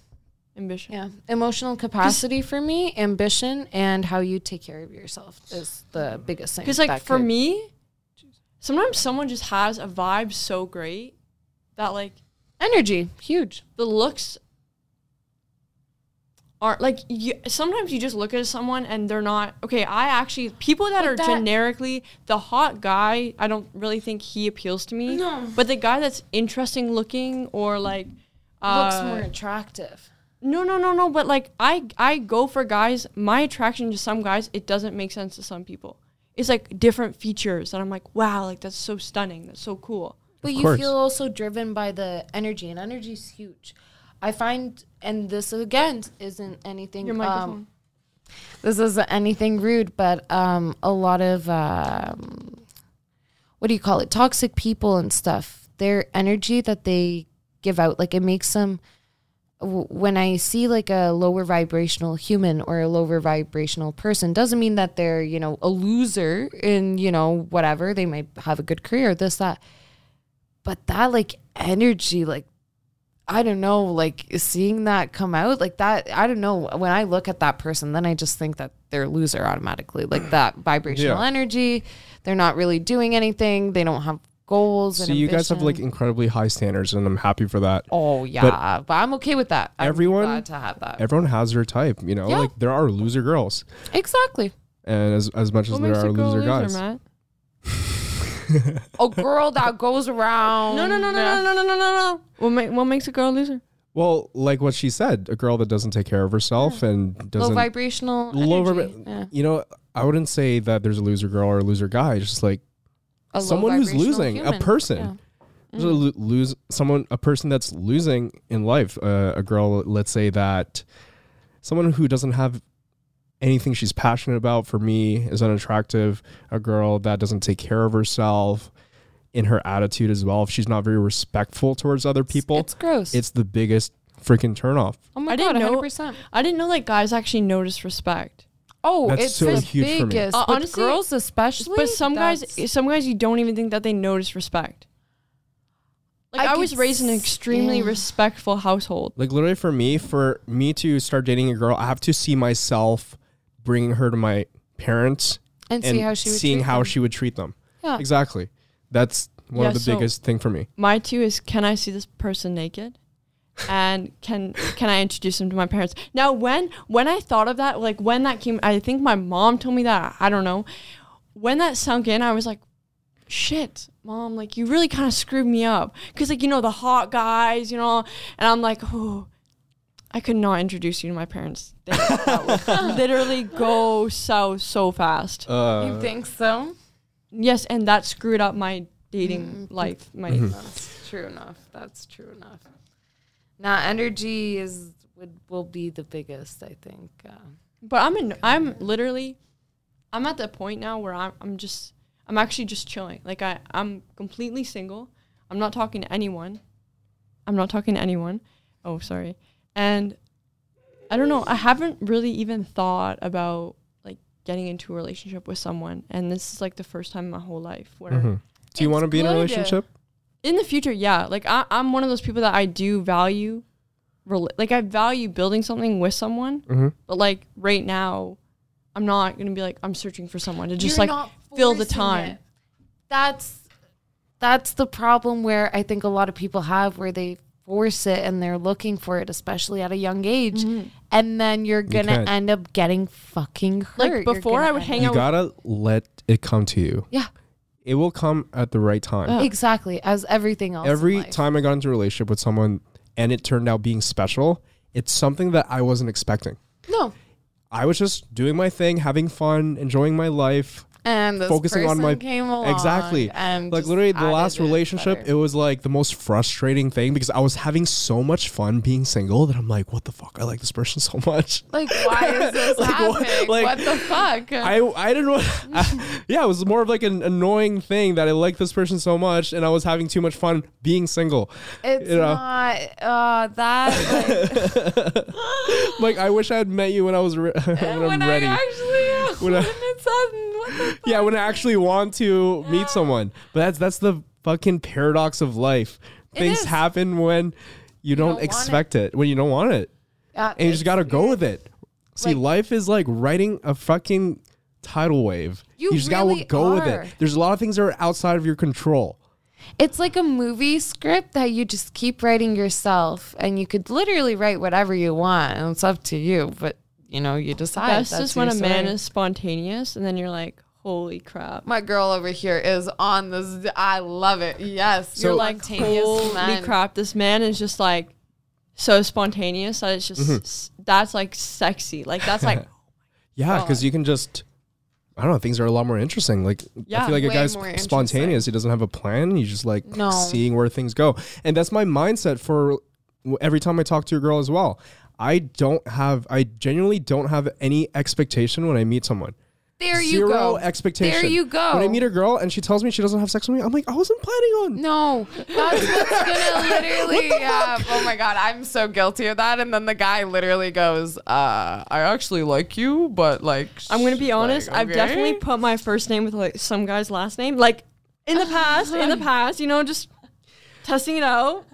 Ambition.
Yeah. Emotional capacity for me, ambition, and how you take care of yourself is the biggest thing.
Because like for
could-
me, sometimes someone just has a vibe so great that like
energy, huge.
the looks aren't like you sometimes you just look at someone and they're not okay i actually people that
But
are
that-
generically the hot guy i don't really think he appeals to me
No.
but the guy that's interesting looking or like uh,
Looks more attractive.
No no no no but like i i go for guys my attraction to some guys it doesn't make sense to some people it's like different features and i'm like wow like that's so stunning that's so cool
But you feel also driven by the energy, and energy is huge. I find, and this again isn't anything.
your
um,
microphone
this isn't anything rude, but um, a lot of um, what do you call it? Toxic people and stuff. Their energy that they give out, like it makes them. When I see like a lower vibrational human or a lower vibrational person, doesn't mean that they're you know a loser in you know whatever. They might have a good career, this that, but that like energy, like I don't know, like seeing that come out like that. I don't know. When I look at that person, then I just think that they're a loser automatically. Like that vibrational
Yeah.
energy, they're not really doing anything. They don't have goals.
So
and
you guys have like incredibly high standards, and I'm happy for that.
oh yeah, but, I'm okay with that. I'm
everyone-
glad to have that.
Everyone has their type, you know.
Yeah.
Like there are loser girls,
exactly.
and as as much as
what
there
makes
are
a girl
loser
loser,
guys.
Matt?
A girl that goes around.
No, no, no, no, no, no, no, no, no. What, ma- what makes a girl a loser?
Well, like what she said, a girl that doesn't take care of herself and doesn't low
vibrational.
low
energy.
vibra-
yeah.
you know, I wouldn't say that there's a loser girl or a loser guy. It's just like
A
someone who's
vibrational
losing, a person.
Yeah.
there's a lose someone, a person that's losing in life. Uh, a girl, let's say that someone who doesn't have anything she's passionate about. For me, is unattractive. A girl that doesn't take care of herself in her attitude as well. If she's not very respectful towards other people,
It's gross.
it's the biggest freaking turnoff.
oh my
I
god,
didn't know-
100%.
I didn't know like guys actually notice respect.
Oh,
That's
it's
so
the
huge for me.
biggest.
Uh,
With
honestly,
girls especially.
But some guys,
that's-
some guys, you don't even think that they notice respect. Like
I
I, was
could
raised in an
s-
extremely
yeah.
respectful household.
Like literally for me, for me to start dating a girl, I have to see myself bringing her to my parents
and
and
see how she would
seeing
treat
how
them.
she would treat them.
Yeah.
Exactly. That's one
Yeah,
of the
so-
biggest thing for me.
My two is can I see this person naked? And can can I introduce him to my parents? Now when when I thought of that, like when that came I think my mom told me that, I don't know. When that sunk in, I was like, shit, mom, like you really kind of screwed me up. Cause like, you know, the hot guys, you know, and I'm like, oh I could not introduce you to my parents. They- literally go so so fast.
Uh,
you think so?
Yes, and that screwed up my dating life. My
Mm-hmm.
That's true enough. That's true enough. Now, energy is would will be the biggest, I think. Uh,
But I'm in, I'm literally I'm at the point now where I'm I'm just I'm actually just chilling. Like I I'm completely single. I'm not talking to anyone. I'm not talking to anyone. Oh, sorry. And I don't know, I haven't really even thought about like getting into a relationship with someone and this is like the first time in my whole life where
mhm. Do you want to be in a
good.
relationship?
In the future, yeah. Like I, I'm one of those people that I do value, like I value building something with someone.
Mhm.
But like right now, I'm not gonna be like I'm searching for someone to just
You're
like fill the time.
it. That's that's the problem where I think a lot of people have where they force it and they're looking for it, especially at a young age,
Mm-hmm.
and then you're gonna
can't.
end up getting fucking hurt.
Like, before I would hang out. You
gotta let it come to you.
Yeah,
it will come at the right time.
Yeah.
Exactly, as everything else.
Every time I got into a relationship with someone and it turned out being special, it's something that I wasn't expecting.
No.
I was just doing my thing, having fun, enjoying my life,
And this
focusing on my exactly
and
like literally the last relationship
better.
it was like the most frustrating thing because i was having so much fun being single that i'm like what the fuck i like this person so much
like, why is this
Like, what-
happening?
like-
what the fuck?
I I didn't know. yeah, it was more of like an annoying thing that I liked this person so much, and I was having too much fun being single.
it's
you know.
not uh, that. Like,
Like I wish I had met you when I was re- when,
when
I'm ready.
I actually
When
when,
I-
it's what the?
yeah, when I actually want to meet someone. But that's that's the fucking paradox of life.
It
Things
is.
happen when you, don't,
don't
expect it. when you don't want it.
Yeah,
and you just gotta go with it. See,
Like-
life is like riding a fucking tidal wave.
You
just
really
gotta go with it. There's a lot of things that are outside of your control.
It's like a movie script that you just keep writing yourself, and you could literally write whatever you want, and it's up to you. But you know, you decide.
Best
That's
is when a
your
man is spontaneous, and then you're like, "Holy crap!"
My girl over here is on this. I love it. Yes,
So-
you're
like,
spontaneous
holy
man.
crap! This man is just like so spontaneous that it's just
Mm-hmm.
s- that's like sexy. Like that's like
Yeah, because you can just I don't know, things are a lot more interesting. Like I feel like a guy's spontaneous. He doesn't have a plan. He's just like
No.
seeing where things go. And that's my mindset for every time I talk to a girl as well. I don't have I genuinely don't have any expectation when I meet someone.
There you
Zero
go.
expectation.
There you go.
When I meet a girl and she tells me she doesn't have sex with me, I'm like, I wasn't planning on.
No, that's what's gonna literally. yeah. Oh my god, I'm so guilty of that. And then the guy literally goes, uh, "I actually like you, but like."
I'm gonna be
like,
honest. I've
okay."
definitely put my first name with like some guy's last name. Like in the past, in the past, you know, just testing it out.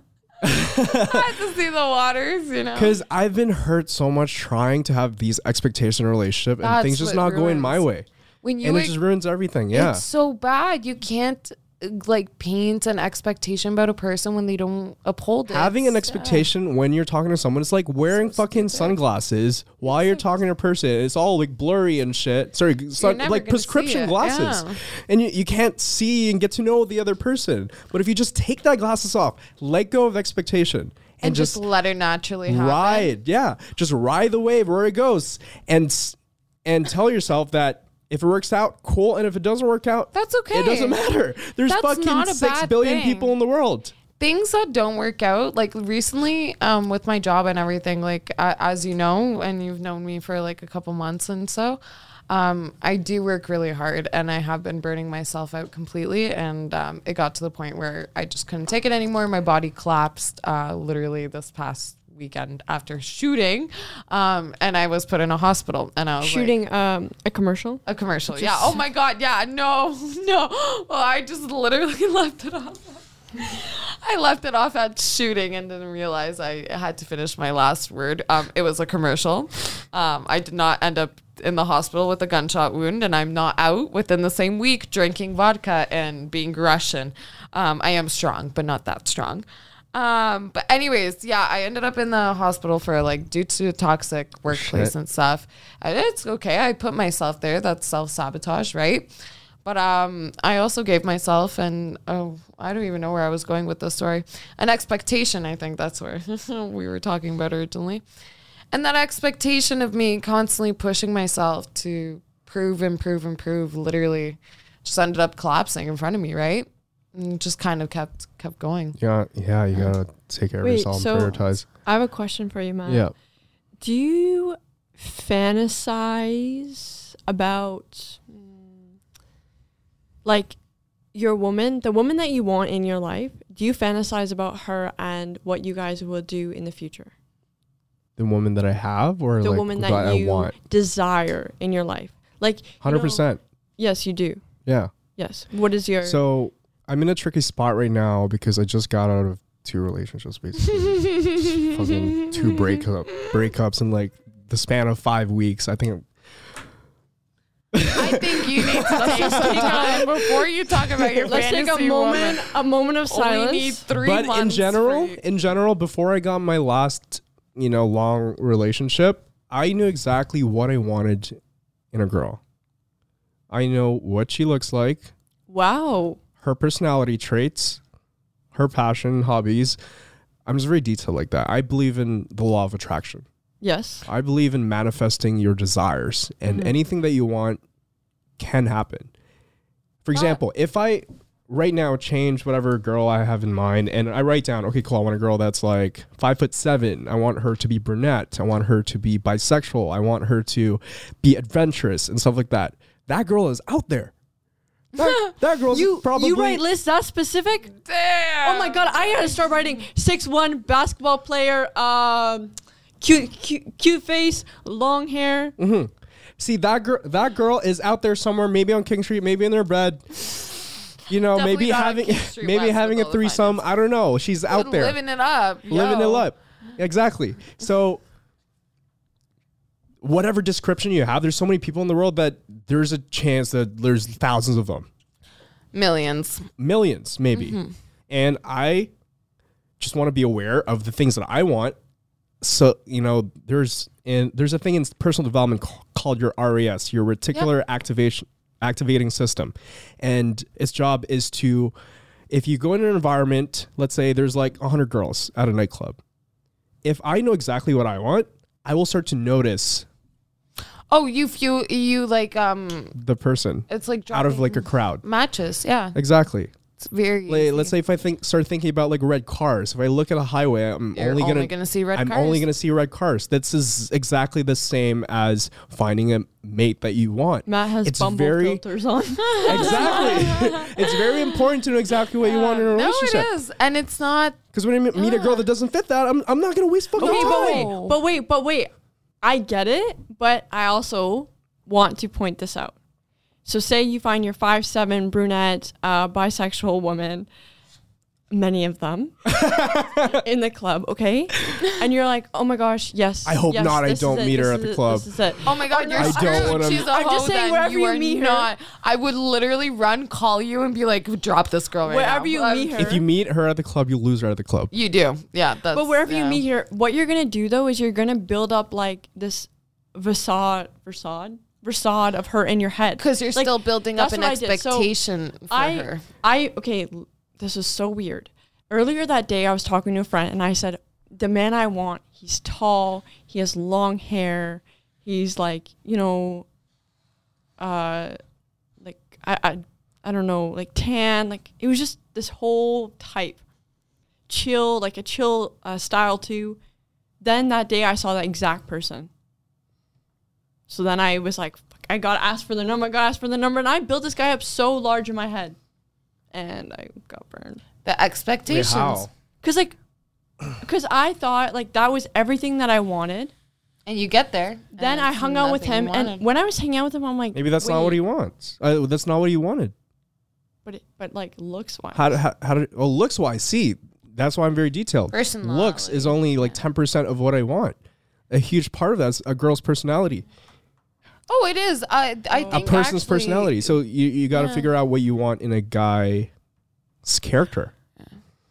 I had to see the waters, you know.
Because I've been hurt so much trying to have these expectations in a relationship and
That's
things just not going my way.
when you
and it
ex-
just ruins everything. Yeah.
It's so bad. You can't like paint an expectation about a person when they don't uphold it.
Having an
It's-
expectation when you're talking to someone, it's like wearing fucking sunglasses while you're talking to a person. It's all like blurry and shit. Sorry, sun, like prescription glasses.
Yeah.
And you, you can't see and get to know the other person. But if you just take that glasses off, let go of expectation, and,
and just,
just,
let it naturally happen.
ride, yeah, just ride the wave where it goes, and and tell yourself that if it works out, cool, and if it doesn't work out,
That's okay.
It doesn't matter. There's
That's
fucking six billion
thing.
people in the world.
things that don't work out like recently um with my job and everything like uh, as you know and you've known me for like a couple months and so um i do work really hard and i have been burning myself out completely and um, it got to the point where i just couldn't take it anymore my body collapsed uh literally this past weekend after shooting um and i was put in a hospital and i was like,
Shooting um a commercial.
a commercial yeah oh my god yeah no no well, i just literally left it off I left it off at shooting and didn't realize I had to finish my last word. Um, it was a commercial. Um, I did not end up in the hospital with a gunshot wound, and I'm not out within the same week drinking vodka and being Russian. Um, I am strong, but not that strong. Um, but anyways, yeah, I ended up in the hospital for like due to toxic workplace
Shit.
and stuff. And it's okay. I put myself there. That's self sabotage, right? But um, I also gave myself, and oh, I don't even know where I was going with this story, an expectation. I think that's where we were talking about originally. And that expectation of me constantly pushing myself to prove, improve, improve, literally just ended up collapsing in front of me, right? And just kind of kept kept going.
Yeah, yeah, you gotta take care of yourself
so-
and prioritize.
I have a question for you, Matt.
Yeah.
Do you fantasize about mm, like your woman, the woman that you want in your life? Do you fantasize about her and what you guys will do in the future?
The woman that I have or
The
like
woman
that
that
I want.
desire in your life. Like you
Hundred
know-
percent.
Yes, you do.
Yeah.
Yes. What is your
So I'm in a tricky spot right now because I just got out of two relationships basically. Fucking two breakup breakups in like the span of five weeks. I think
I think you need to take some time before you talk about your
Let's take a moment,
woman.
a moment of silence.
We need three
but in general,
for
in general, before I got my last, you know, long relationship, I knew exactly what I wanted in a girl. I know what she looks like.
Wow.
Her personality traits, her passion, hobbies. I'm just very detailed like that. I believe in the law of attraction.
Yes.
I believe in manifesting your desires, and
Mhm.
anything that you want can happen. For example, if I right now change whatever girl I have in mind, and I write down, okay, cool, I want a girl that's like five foot seven. I want her to be brunette. I want her to be bisexual. I want her to be adventurous and stuff like that. That girl is out there. That, that girl's
You
probably
you write lists that specific?
Damn.
Oh my god, I gotta start writing six one basketball player, um, cute, cute, cute face, long hair.
Mm-hmm. See that girl. That girl is out there somewhere, maybe on King Street, maybe in their bed. You know,
Definitely
maybe having maybe
West
having a
all the
threesome. I don't know. She's out there
living it up,
living it up. Exactly. So whatever description you have, there's so many people in the world that there's a chance that there's thousands of them,
Millions.
millions maybe.
Mm-hmm.
And I just want to be aware of the things that I want. So you know, there's in there's a thing in personal development called your RAS, your reticular activation activating system, and its job is to, if you go in an environment, let's say there's like hundred girls at a nightclub, if I know exactly what I want, I will start to notice
Oh, you you you like um
the person
it's like
out of like a crowd.
matches. Yeah.
Exactly.
It's very
Like,
easy.
let's say if I think start thinking about like red cars, if I look at a highway, I'm
You're
only
only
gonna
gonna see red cars.
I'm
cars.
only gonna see red cars. This is exactly the same as finding a mate that you want.
Matt has
It's
Bumble
very-
filters on.
Exactly. it's very important to know exactly what you want in a relationship.
no, it is, and it's not.
Because when I meet meet a girl that doesn't fit that, I'm, I'm not gonna waste fucking
okay,
time.
but wait, but wait, but wait. I get it, but I also want to point this out. So, say you find your five seven brunette, uh, bisexual woman, many of them, in the club, okay, and you're like, oh my gosh, yes.
I hope
yes,
not, I don't
it,
meet her at the club.
This is it.
Oh my god, you're
I don't
screwed.
wanna-
She's a
I'm just saying,
then
wherever you
are
meet her-
not. I would literally run, call you, and be like, "Drop this girl right
Wherever
now."
you
Um,
meet her,
If you meet her at the club, you lose her at the club.
you do. Yeah, that's.
But wherever
yeah.
you meet her, what you're gonna do though is you're gonna build up like this facade, facade, facade of her in your head.
because you're
Like,
still building up an
what I. So,
expectation for
I,
her.
I okay. This is so weird. Earlier that day, I was talking to a friend, and I said, "The man I want, he's tall, he has long hair, he's like, you know, uh, like I, I, I don't know, like tan. Like it was just this whole type, chill, like a chill uh, style too." Then that day, I saw that exact person. So then I was like, I gotta ask for the number, I gotta ask for the number. And I built this guy up so large in my head. And I got burned.
The
Wait,
expectations.
how?
Cause like, cause I thought like that was everything that I wanted.
And you get there.
Then I hung out with him, and when I was hanging out with him, I'm like,
Maybe that's not what he wants. Uh, that's not what he wanted.
But it, but like looks wise.
How, how, how did, well, looks wise, see, that's why I'm very detailed. Personally
looks
is only like 10% of what I want. A huge part of that's a girl's personality,
oh, it is. I I
a
think
person's
actually-
personality. So you, you got to
Yeah.
figure out what you want in a guy's character.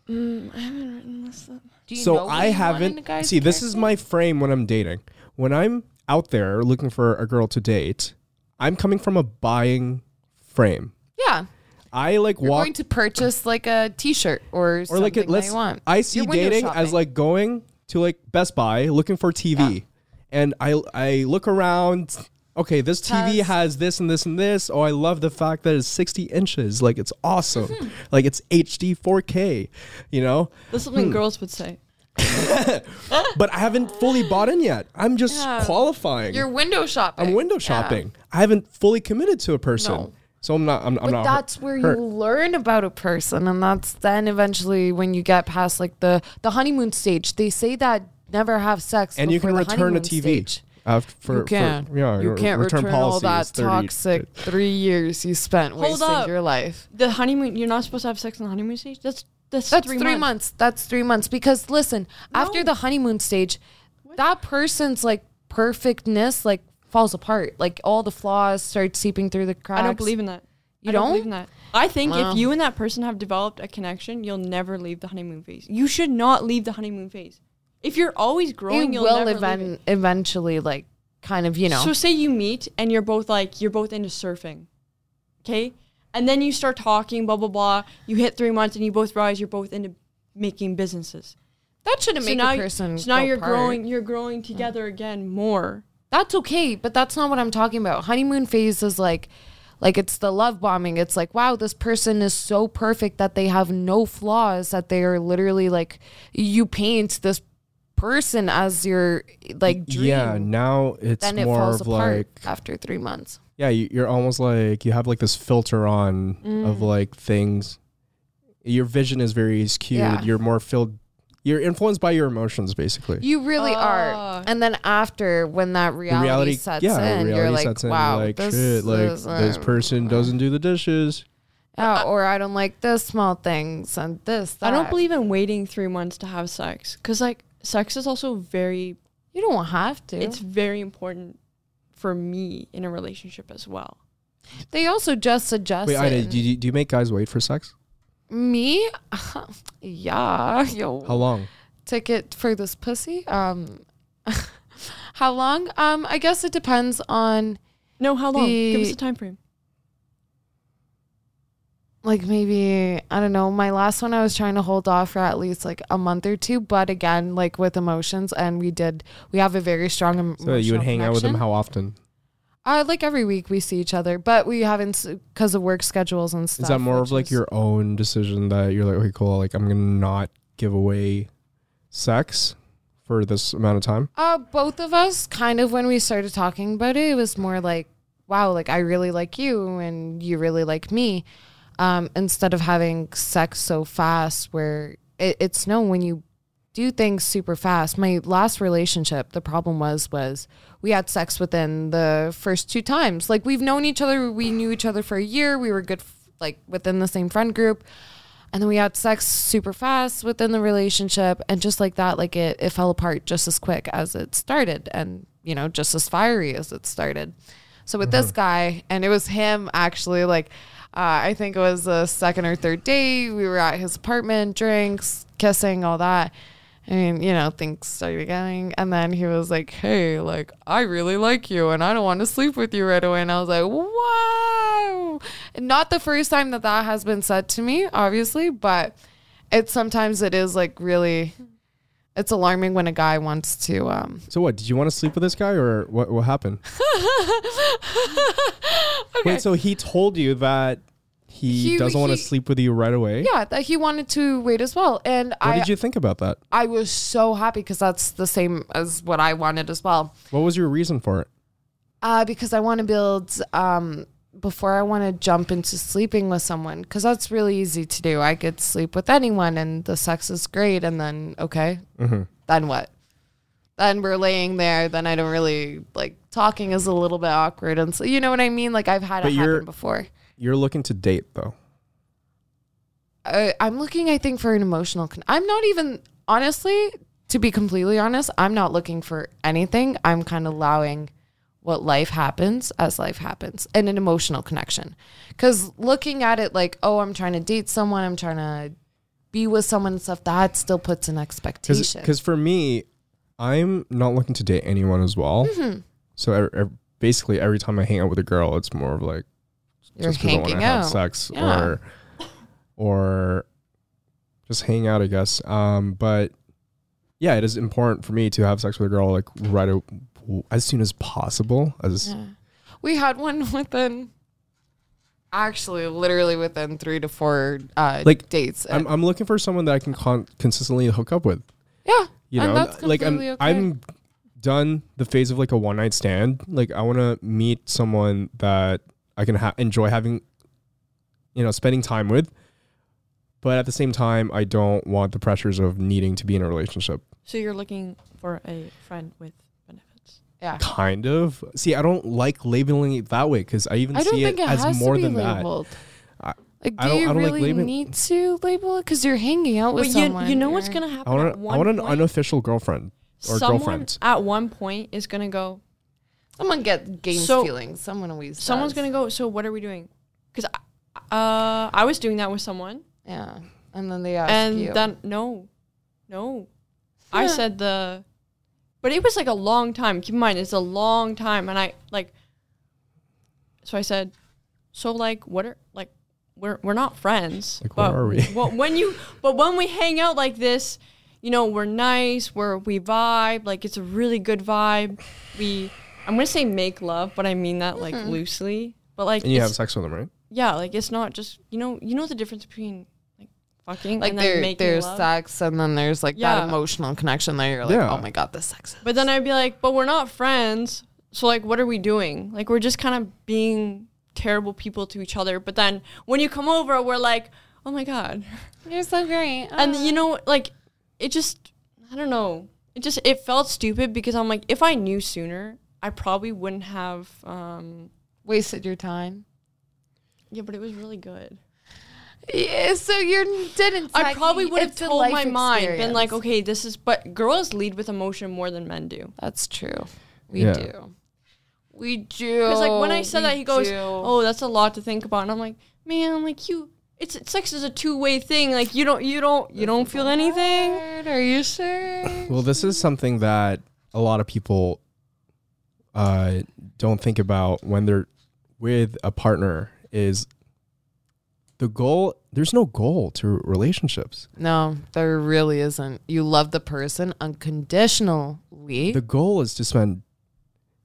Mm, I haven't written this. up.
Do you
so
know what
I
you want in a
haven't.
guy's
See, this is my frame when I'm dating. When I'm out there looking for a girl to date, I'm coming from a buying frame.
Yeah,
I like
you're
walk
going to purchase like a T-shirt or
or
something
like it,
that
let's
you want.
I see
You're window
dating as like going to like Best Buy looking for TV, and I I look around. Okay, this TV has this and this and this. Oh, I love the fact that it's 60 inches. Like it's awesome. like it's HD 4K. You know,
That's something
Hmm.
girls would say.
but I haven't fully bought in yet. I'm just
Yeah.
qualifying.
You're window shopping.
I'm window
Yeah.
shopping. I haven't fully committed to a person.
No.
So I'm not. I'm, I'm
But
not.
that's where
hurt.
you learn about a person, and that's then eventually when you get past like the the honeymoon stage. They say that never have sex,
and you can
the
return a
honeymoon
TV.
Stage.
After, for,
you can.
For, yeah,
you can't return, all that
30
toxic three years you spent
Hold
wasting
up.
your life.
The honeymoon. You're not supposed to have sex on the honeymoon stage. That's that's,
That's
three,
three,
months.
months. That's three months. Because listen, after the honeymoon stage, that person's like perfectness like falls apart. Like all the flaws start seeping through the cracks.
I don't believe in that.
You
I don't?
don't?
believe in that. I think
Wow.
if you and that person have developed a connection, you'll never leave the honeymoon phase. You should not leave the honeymoon phase. If you're always growing,
You
you'll
will
never leave
even
it.
eventually like kind of you know.
So say you meet and you're both like you're both into surfing, okay? and then you start talking, blah blah blah. You hit three months, and you both realize you're both into making businesses.
That shouldn't make
now,
a person.
so now you're
apart.
growing. You're growing together again more.
That's okay, but that's not what I'm talking about. Honeymoon phase is like like it's the love bombing. It's like, wow, this person is so perfect that they have no flaws that they are literally like you paint this person as your like dream.
Yeah, now it's
then it
more
falls
of
apart
like
after 3 months.
yeah, you- you're almost like you have like this filter on of
Mm.
like things. Your vision is very skewed.
Yeah.
You're more filled. You're influenced by your emotions, basically.
You really are.
Ah.
And then after when that reality,
reality,
sets
yeah,
in,
reality
you're like,
sets in.
wow,
you're like
this,
shit, like this
uh,
person doesn't do the dishes.
Yeah, or I don't like this small things and this. That.
I don't believe in waiting three months to have sex because like sex is also very.
you don't have to.
It's very important for me in a relationship as well.
they also just suggest
Wait, Ida, do you, do you make guys wait for sex?
Me? yeah. Yo.
How long?
Ticket for this pussy? Um how long? Um I guess it depends on
No, how long? Give us a time frame.
Like maybe I don't know. My last one I was trying to hold off for at least like a month or two, but again, like with emotions and we did we have a very strong
So you would hang out with them how often?
Uh like every week we see each other, but we haven't because of work schedules and stuff.
Is that more of like your own decision that you're like, okay, cool, like I'm gonna not give away sex for this amount of time?
Uh, both of us kind of when we started talking about it, it was more like, wow, like I really like you and you really like me. Um, instead of having sex so fast where it, it's known when you do things super fast. My last relationship, the problem was was we had sex within the first two times. Like we've known each other, we knew each other for a year, we were good f- like within the same friend group. And then we had sex super fast within the relationship and just like that like it it fell apart just as quick as it started and you know just as fiery as it started. So with this guy and it was him actually like uh, I think it was the second or third day we were at his apartment drinks kissing all that mean, you know, things started going. And then he was like, Hey, like, I really like you and I don't want to sleep with you right away. And I was like, Wow. Not the first time that that has been said to me, obviously, but it's sometimes it is like really, it's alarming when a guy wants to, um,
So what? Did you want to sleep with this guy or what? What happened? Wait, so he told you that he,
He-
doesn't want to sleep with you right away?
yeah, that he wanted to wait as well. And
What
I,
did you think about that?
I was so happy because that's the same as what I wanted as well.
What was your reason for it?
Uh, because I want to build um, before I want to jump into sleeping with someone because that's really easy to do. I could sleep with anyone and the sex is great, and then okay,
Mm-hmm.
then what? Then we're laying there. Then I don't really like talking is a little bit awkward, and so you know what I mean. Like I've had
But
it happen before.
You're looking to date though.
I, I'm looking, I think, for an emotional. Con- I'm not even honestly, to be completely honest, I'm not looking for anything. I'm kind of allowing what life happens as life happens and an emotional connection. Because looking at it like, oh, I'm trying to date someone, I'm trying to be with someone and stuff, that still puts an expectation.
Because for me, I'm not looking to date anyone as well.
Mm-hmm.
So basically, every time I hang out with a girl, it's more of like
You're
just 'cause I wanna
hanging
have
out.
sex
Yeah.
or or just hang out, I guess. Um, but yeah, it is important for me to have sex with a girl like right as soon as possible. As
Yeah. We had one within, actually, literally within three to four uh,
Like,
dates.
I'm I'm looking for someone that I can con- consistently hook up with.
yeah.
You
And
know,
that's
like I'm
okay.
I'm done the phase of like a one night stand. Like I want to meet someone that I can ha- enjoy having, you know, spending time with. But at the same time, I don't want the pressures of needing to be in a relationship.
So you're looking for a friend with benefits.
Yeah.
Kind of. See, I don't like labeling it that way because I even
I don't
see
think
it
it
as
has
more
to be
than
labeled.
I-
like,
I
do
don't-
you
I don't like
really
labeling-
need to label it? Because you're hanging out with
But you,
someone.
you know what's gonna
I
happen
want
at
a,
one
I want an
point?
unofficial girlfriend or
someone
girlfriend.
at one point is gonna go.
Someone get gains
So-
feelings. Someone always.
Someone's gonna go. So what are we doing? Because uh, I was doing that with someone,
Yeah, and then they ask
and
you.
then no, no, I said the, but it was like a long time. Keep in mind, it's a long time, and I like. So I said, so like, what are like, we're we're not friends.
Like, what
but
are we?
wh- when you but when we hang out like this, you know, we're nice, we're we vibe, like it's a really good vibe. We I'm gonna say make love, but I mean that like mm-hmm. loosely. But like
And you have sex with them, right?
yeah, like it's not just you know you know the difference between like fucking
Like
and then
there,
making
there's
love.
sex, and then there's like
Yeah.
that emotional connection there you're like,
Yeah.
oh my god, this sex.
But then I'd be like, but we're not friends. So like, what are we doing? Like, we're just kind of being terrible people to each other. But then when you come over, we're like, oh my god,
You're so great.
and you know, like, it just, I don't know, it just it felt stupid because I'm like, if I knew sooner, I probably wouldn't have. um
wasted your time.
Yeah, but it was really good.
Yeah, so you didn't.
I probably would have told
life
my mind, been like, okay, this is. But girls lead with emotion more than men do.
That's true. We
Yeah.
do. We do.
Because like when I said
We
that, he goes,
do.
"Oh, that's a lot to think about," and I'm like, "Man, like you, it's sex is a two way thing. Like you don't, you don't, you don't feel anything."
Are you sure?
Well, this is something that a lot of people uh, don't think about when they're with a partner. Is the goal? There's no goal to relationships.
No, there really isn't. You love the person unconditionally.
The goal is to spend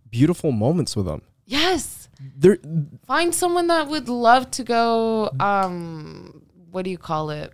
beautiful moments with them.
yes.
There,
Find someone that would love to go. Um, what do you call it?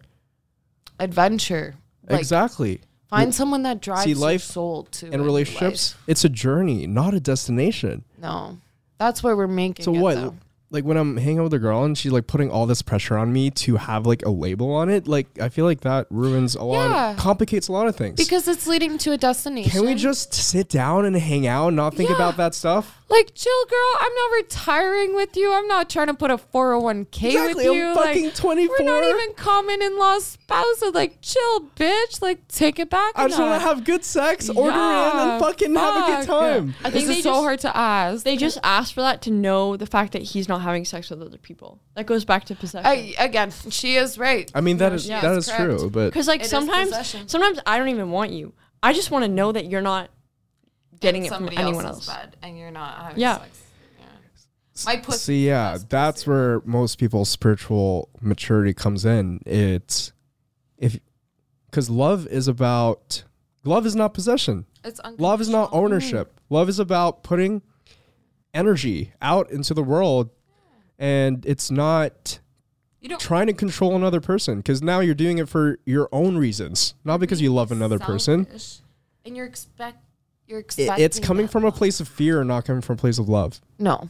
Adventure. Like
exactly.
find someone that drives your
life
soul to
In
it,
relationships, it's a journey, not a destination.
No, that's why we're making.
So
it,
what?
though.
Like when I'm hanging out with a girl and she's like putting all this pressure on me to have like a label on it, like I feel like that ruins a lot,
Yeah.
complicates a lot of things.
Because it's leading to a destination.
Can we just sit down and hang out and not think
Yeah.
about that stuff?
Like chill, girl? I'm not retiring with you. I'm not trying to put a 401k
Exactly,
with
I'm
you.
fucking
like,
24.
We're not even common in law spouses. Like, chill, bitch. Like, take it back.
I
a
just want to have good sex, order in, and fucking have a good time.
I think
This
they
is so
just-
hard to ask.
They just asked for that to know the fact that he's not having sex with other people. That goes back to possession.
I, again, she is right.
I mean, that
No,
is
she
that is
correct.
true, but
Because like
It is
sometimes, sometimes I don't even want you. I just want to know that you're not getting it from
Somebody
anyone
else's
else.
bed and you're not having
Yeah.
sex. Yeah. My pussy.
See, yeah,
best
that's
pussy.
where most people's spiritual maturity comes in. It's if because love is about love is not possession.
It's
Love is not ownership. Love is about putting energy out into the world, and it's not
You don't
trying to control another person because now you're doing it for your own reasons, not because you love another person.
And you're expect you're expecting
it's coming
that
from a
love.
place of fear, not coming from a place of love.
No.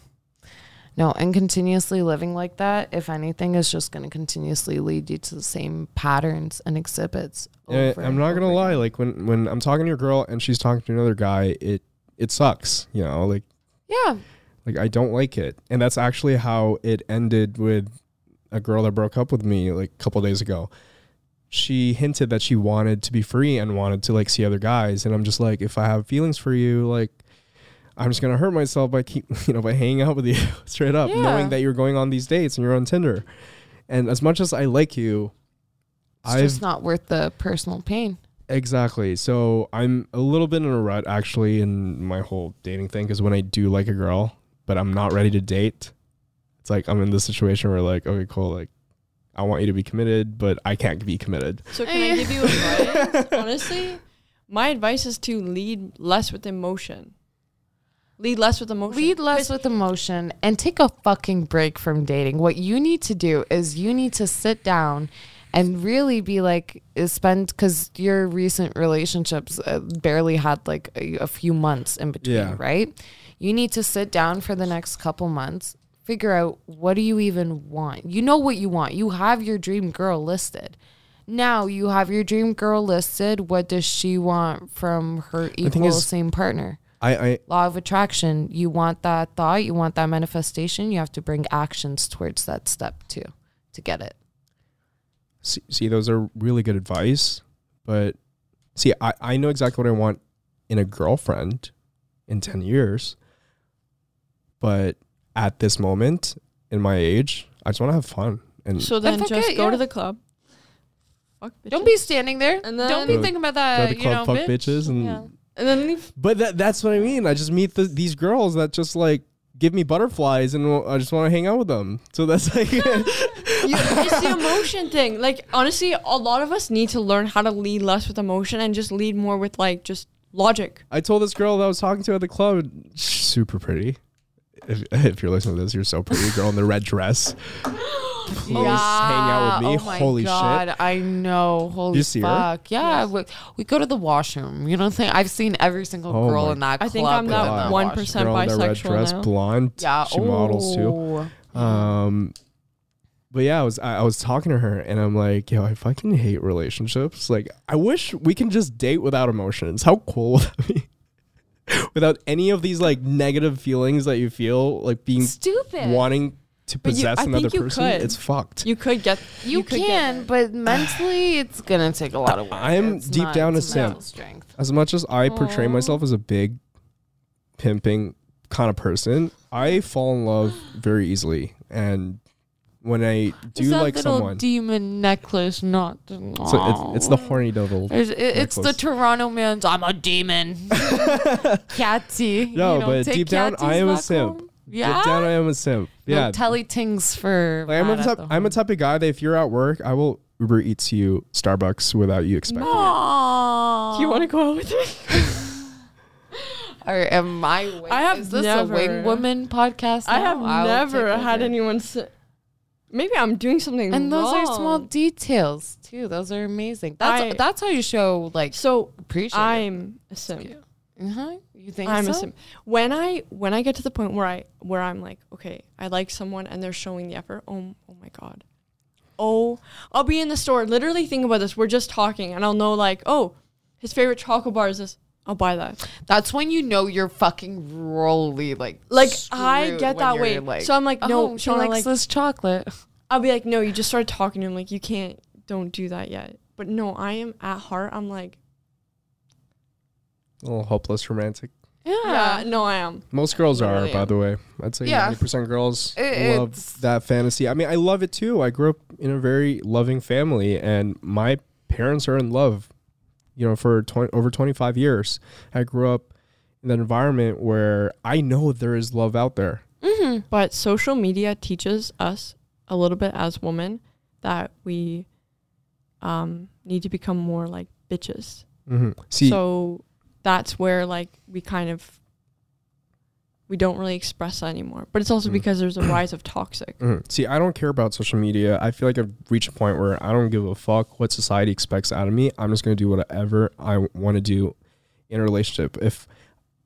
No, and continuously living like that, if anything, is just going to continuously lead you to the same patterns and exhibits.
Eh,
and
I'm not gonna lie, like when when I'm talking to a girl and she's talking to another guy, it it sucks. You know, like
yeah,
like I don't like it, and that's actually how it ended with a girl that broke up with me like a couple days ago. She hinted that she wanted to be free and wanted to like see other guys, and I'm just like, if I have feelings for you, like. I'm just gonna hurt myself by keep you know by hanging out with you straight up,
Yeah.
knowing that you're going on these dates and you're on Tinder. And as much as I like you,
it's
I've
just not worth the personal pain.
Exactly. So I'm a little bit in a rut actually in my whole dating thing because when I do like a girl, but I'm not ready to date, it's like I'm in this situation where like, okay, cool, like I want you to be committed, but I can't be committed.
So can I give you advice? Honestly, my advice is to lead less with emotion. Lead less with emotion.
Lead less with emotion and take a fucking break from dating. What you need to do is you need to sit down and really be like spend because your recent relationships uh, barely had like a, a few months in between
Yeah.
right you need to sit down for the next couple months figure out what do you even want. You know what you want. You have your dream girl listed. Now you have your dream girl listed. What does she want from her equal
is-
same partner?
I, I
law of attraction. You want that thought. You want that manifestation. You have to bring actions towards that step too to get it.
See, see those are really good advice, but see, I, I know exactly what I want in a girlfriend in 10 years, but at this moment in my age, I just want to have fun. And
So then
fuck
just
it,
go
yeah.
to the club. Fuck
don't be standing there
And
don't be
Go-
thinking about that.
go
that
to the
you know
club, fuck
bitch.
bitches, and
Yeah.
and then leave.
But that that's what I mean. I just meet the, these girls that just like give me butterflies and I just want to hang out with them. So that's like
You- it's the emotion thing. Like honestly, a lot of us need to learn how to lead less with emotion and just lead more with like just logic.
I told this girl that I was talking to at the club, super pretty. If, if you're listening to this, you're so pretty, girl in the red dress. Please hang out with me.
Oh my
Holy
God,
shit!
I know. Holy
you see her?
fuck. Yeah. We, we go to the washroom. You know what I'm saying? I've seen every single
Oh
girl
my
in that club.
I
club.
think I'm
within
that
the
one
washroom.
percent
Girl in the red
bisexual
dress,
now.
blonde.
Yeah.
she models too.
oh.
Um, but yeah, I was I, I was talking to her and I'm like, yo, I fucking hate relationships. Like, I wish we can just date without emotions. How cool would that be? Without any of these like negative feelings that you feel, like being
Stupid.
wanting to
But you-
possess another person.
could.
It's fucked.
You could get.
You,
could
can,
there.
but mentally, it's gonna take a lot of work.
I'm
It's
deep
not-
down a simp.
Strength.
as much as I portray
Aw.
myself as a big pimping kind of person, I fall in love very easily. And when I do
It's that
like
little
someone,
demon necklace, not.
so it's, it's the oh. horny devil.
It's, it- it's the. Toronto man's. I'm a demon. Catty.
No,
you know,
but deep down, I am a simp.
home. Yeah.
Deep down, I am a simp.
No
Yeah.
telly tings for.
Like, I'm, a type,
the
I'm a type of guy that if you're at work, I will Uber Eats you Starbucks without you expecting it.
Aww.
Do you want to go out with me?
Or am I? Wing?
I have
Is this
never-
a wing woman podcast?
I have
I'll
never had
over.
anyone say. Maybe I'm doing something
And those are small details too. Those are amazing. That's
I-
that's how you show like
So
appreciate.
I'm a simp.
uh-huh. You think
I'm
so?
a simp. When I when I get to the point where I where I'm like, okay, I like someone and they're showing the effort. Oh, oh my god. Oh, I'll be in the store. Literally, think about this. We're just talking, and I'll know like, oh, his favorite chocolate bar is this. I'll buy that.
That's when you know you're fucking rolly like
Like I get that
you're,
way.
Like,
so I'm like, no,
oh, she
Shauna,
likes
like,
this chocolate.
I'll be like, no, you just started talking to him. Like you can't, don't do that yet. But no, I am at heart. I'm like,
A little hopeless romantic.
yeah, yeah no, I am.
Most girls are,
Literally
by
am.
the way. I'd say
Yeah.
90% girls
It-
love that fantasy. I mean, I love it too. I grew up in a very loving family, and my parents are in love, you know, for 20, over 25 years. I grew up in an environment where I know there is love out there.
Mm-hmm.
But social media teaches us a little bit as women that we um, need to become more like bitches.
hmm See,
so that's where like we kind of we don't really express that anymore. But it's also
Mm.
because there's a rise of toxic.
Mhm. See, I don't care about social media. I feel like I've reached a point where I don't give a fuck what society expects out of me. I'm just gonna do whatever I want to do in a relationship. If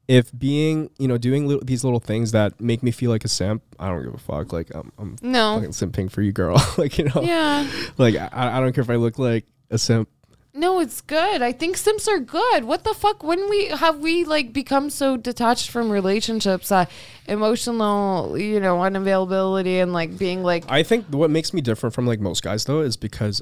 if being, you know, doing li- these little things that make me feel like a simp, I don't give a fuck. Like I'm, I'm
No.
fucking simping for you, girl. like you know,
Yeah.
like I, I don't care if I look like a simp.
No, it's good. I think Sims are good. What the fuck? When we have we like become so detached from relationships that emotional, you know, unavailability and like being like
I think what makes me different from like most guys though is because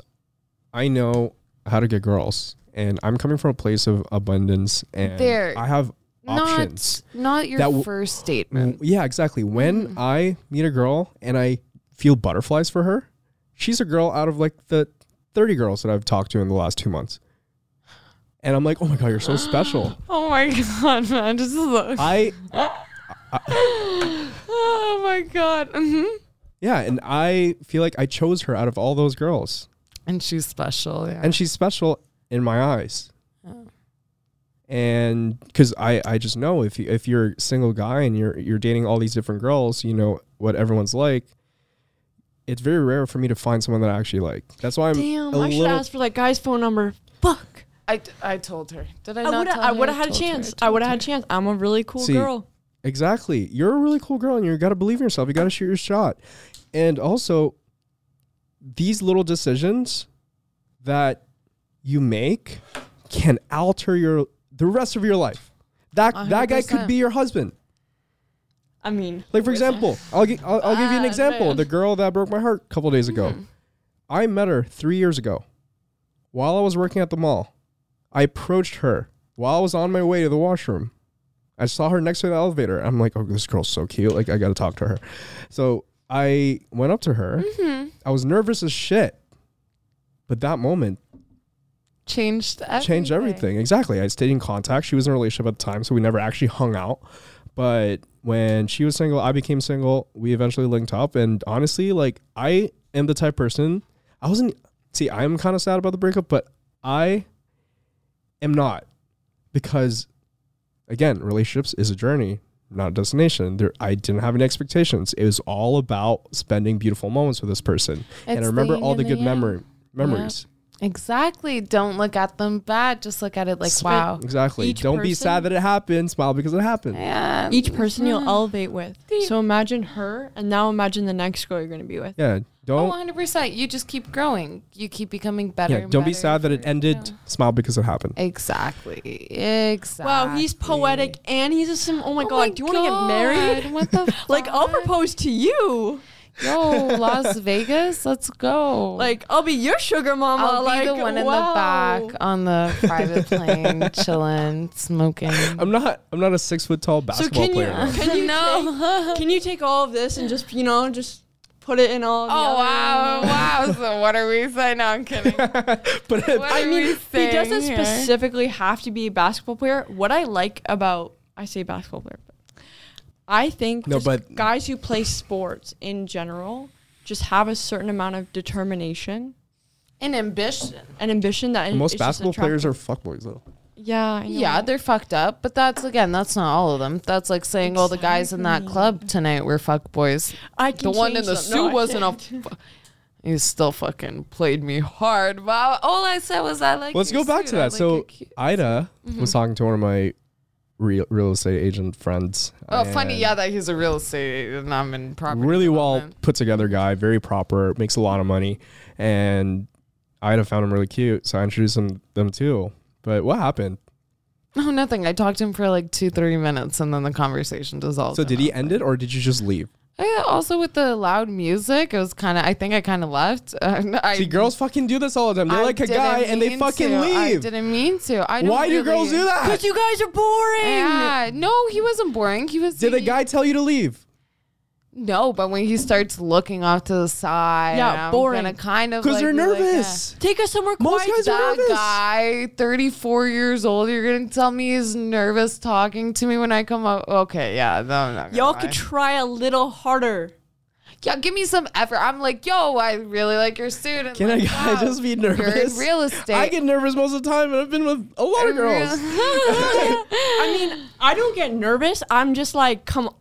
I know how to get girls, and I'm coming from a place of abundance, and
There.
I have options.
not not your
w-
first statement.
Yeah, exactly. When
Mm.
I meet a girl and I feel butterflies for her, she's a girl out of like the 30 girls that I've talked to in the last two months. And I'm like, oh my God, you're so special.
Oh my god, man! Just look.
I,
oh my god. hmm
yeah, and I feel like I chose her out of all those girls.
And she's special. Yeah.
And she's special in my eyes.
Oh.
And because I, I just know if you, if you're a single guy and you're you're dating all these different girls, you know what everyone's like. It's very rare for me to find someone that I actually like. That's why I'm
Damn,
a
I should ask for that guy's phone number. Fuck.
I, I told her. Did I,
I
not tell
I would have had a
told her,
chance. I
told
would have had a chance. I'm a really cool
See,
girl.
Exactly. You're a really cool girl and you got to believe in yourself. You got to shoot your shot. And also, these little decisions that you make can alter your the rest of your life. That that guy could be your husband.
I mean,
Like for example, I'll, gi- I'll, I'll give you an
Ah,
example.
man.
The girl that broke my heart a couple days ago.
Mhm.
I met her three years ago while I was working at the mall. I approached her while I was on my way to the washroom. I saw her next to the elevator. I'm like, oh, this girl's so cute. Like, I got to talk to her. So I went up to her.
Mhm.
I was nervous as shit. But that moment
Changed everything.
changed everything. Exactly. I stayed in contact. She was in a relationship at the time, so we never actually hung out. But when she was single, I became single. We eventually linked up, and honestly, like I am the type of person. I wasn't. See, I'm kind of sad about the breakup, but I am not because, again, relationships is a journey, not a destination. There, I didn't have any expectations. It was all about spending beautiful moments with this person, and I remember
the
all
yin
the good memory memories.
Exactly. Don't look at them bad. Just look at it like,
Sweet.
wow.
Exactly.
Each
Don't be sad that it happened. Smile because it happened.
Yeah.
Each person you'll elevate with. So imagine her, and now imagine the next girl you're gonna be with.
Yeah.
Oh,
Don't
100%. You just keep growing. You keep becoming better.
yeah.
and
Don't be sad that it ended.
yeah.
Smile because it happened.
Exactly. Exactly.
Wow, he's poetic and he's a sim. Oh my
Oh
god,
my
do you want to get married?
What the
like I'll propose to you.
Yo, Las Vegas, let's go.
Like I'll be your sugar mama.
I'll
like
be the one in the back on the private plane, chilling, smoking.
I'm not. I'm not a six foot tall
So
basketball
can you
player. though.
can you
no.
take, can you take all of this and just you know just put it in all? the
Oh wow, wow. So what are we saying? No, I'm kidding.
but
What
I
are
mean,
we
he doesn't
here?
specifically have to be a basketball player. What I like about I say basketball player, but I think
No, but-
guys who play sports in general just have a certain amount of determination
An ambition.
and ambition that
most
is just
basketball players
attractive.
are fuckboys though.
yeah
Yeah, they're fucked up, but that's again, that's not all of them. That's like saying all the guys in that club tonight were fuck boys.
I
The one in the
them.
suit
No,
wasn't a.
can't.
Fu- he still fucking played me hard. Wow. All I said was I like.
Let's go back
suit.
to that.
like
so
your
Ida
Mm-hmm.
was talking to one of my real real estate agent friends.
Oh, funny, yeah, that he's a real estate and I'm in property.
Really well put together guy, very proper, makes a lot of money, and I'd have found him really cute, so I introduced him them too. But what happened?
Oh, nothing. I talked to him for like two, three minutes, and then the conversation dissolved.
So did he end it, or did you just leave?
Yeah, also with the loud music, it was kind of. I think I kind of left. Uh, I,
See, girls fucking do this all the time. They
I
like a guy and they fucking
to. I
leave.
didn't mean to. I don't
Why do
really-
girls do that?
Because you guys are boring.
Yeah, no, he wasn't boring. He was.
Did the
he-
guy tell you to leave?
No, but when he starts looking off to the side,
Yeah,
I'm
boring.
gonna kind of
Because
like
they're
be like,
nervous.
Take us somewhere
Most
quiet.
guys are
that
nervous.
guy, 34 years old, you're gonna tell me he's nervous talking to me when I come up? Okay, yeah, no, I'm not
Y'all
lie.
could try a little harder.
yeah, give me some effort. I'm like, yo, I really like your suit. and
Can a guy
wow,
just be
You're
nervous?
in real estate.
I get nervous most of the time, and I've been with a lot of girls.
I mean, I don't get nervous. I'm just like, come,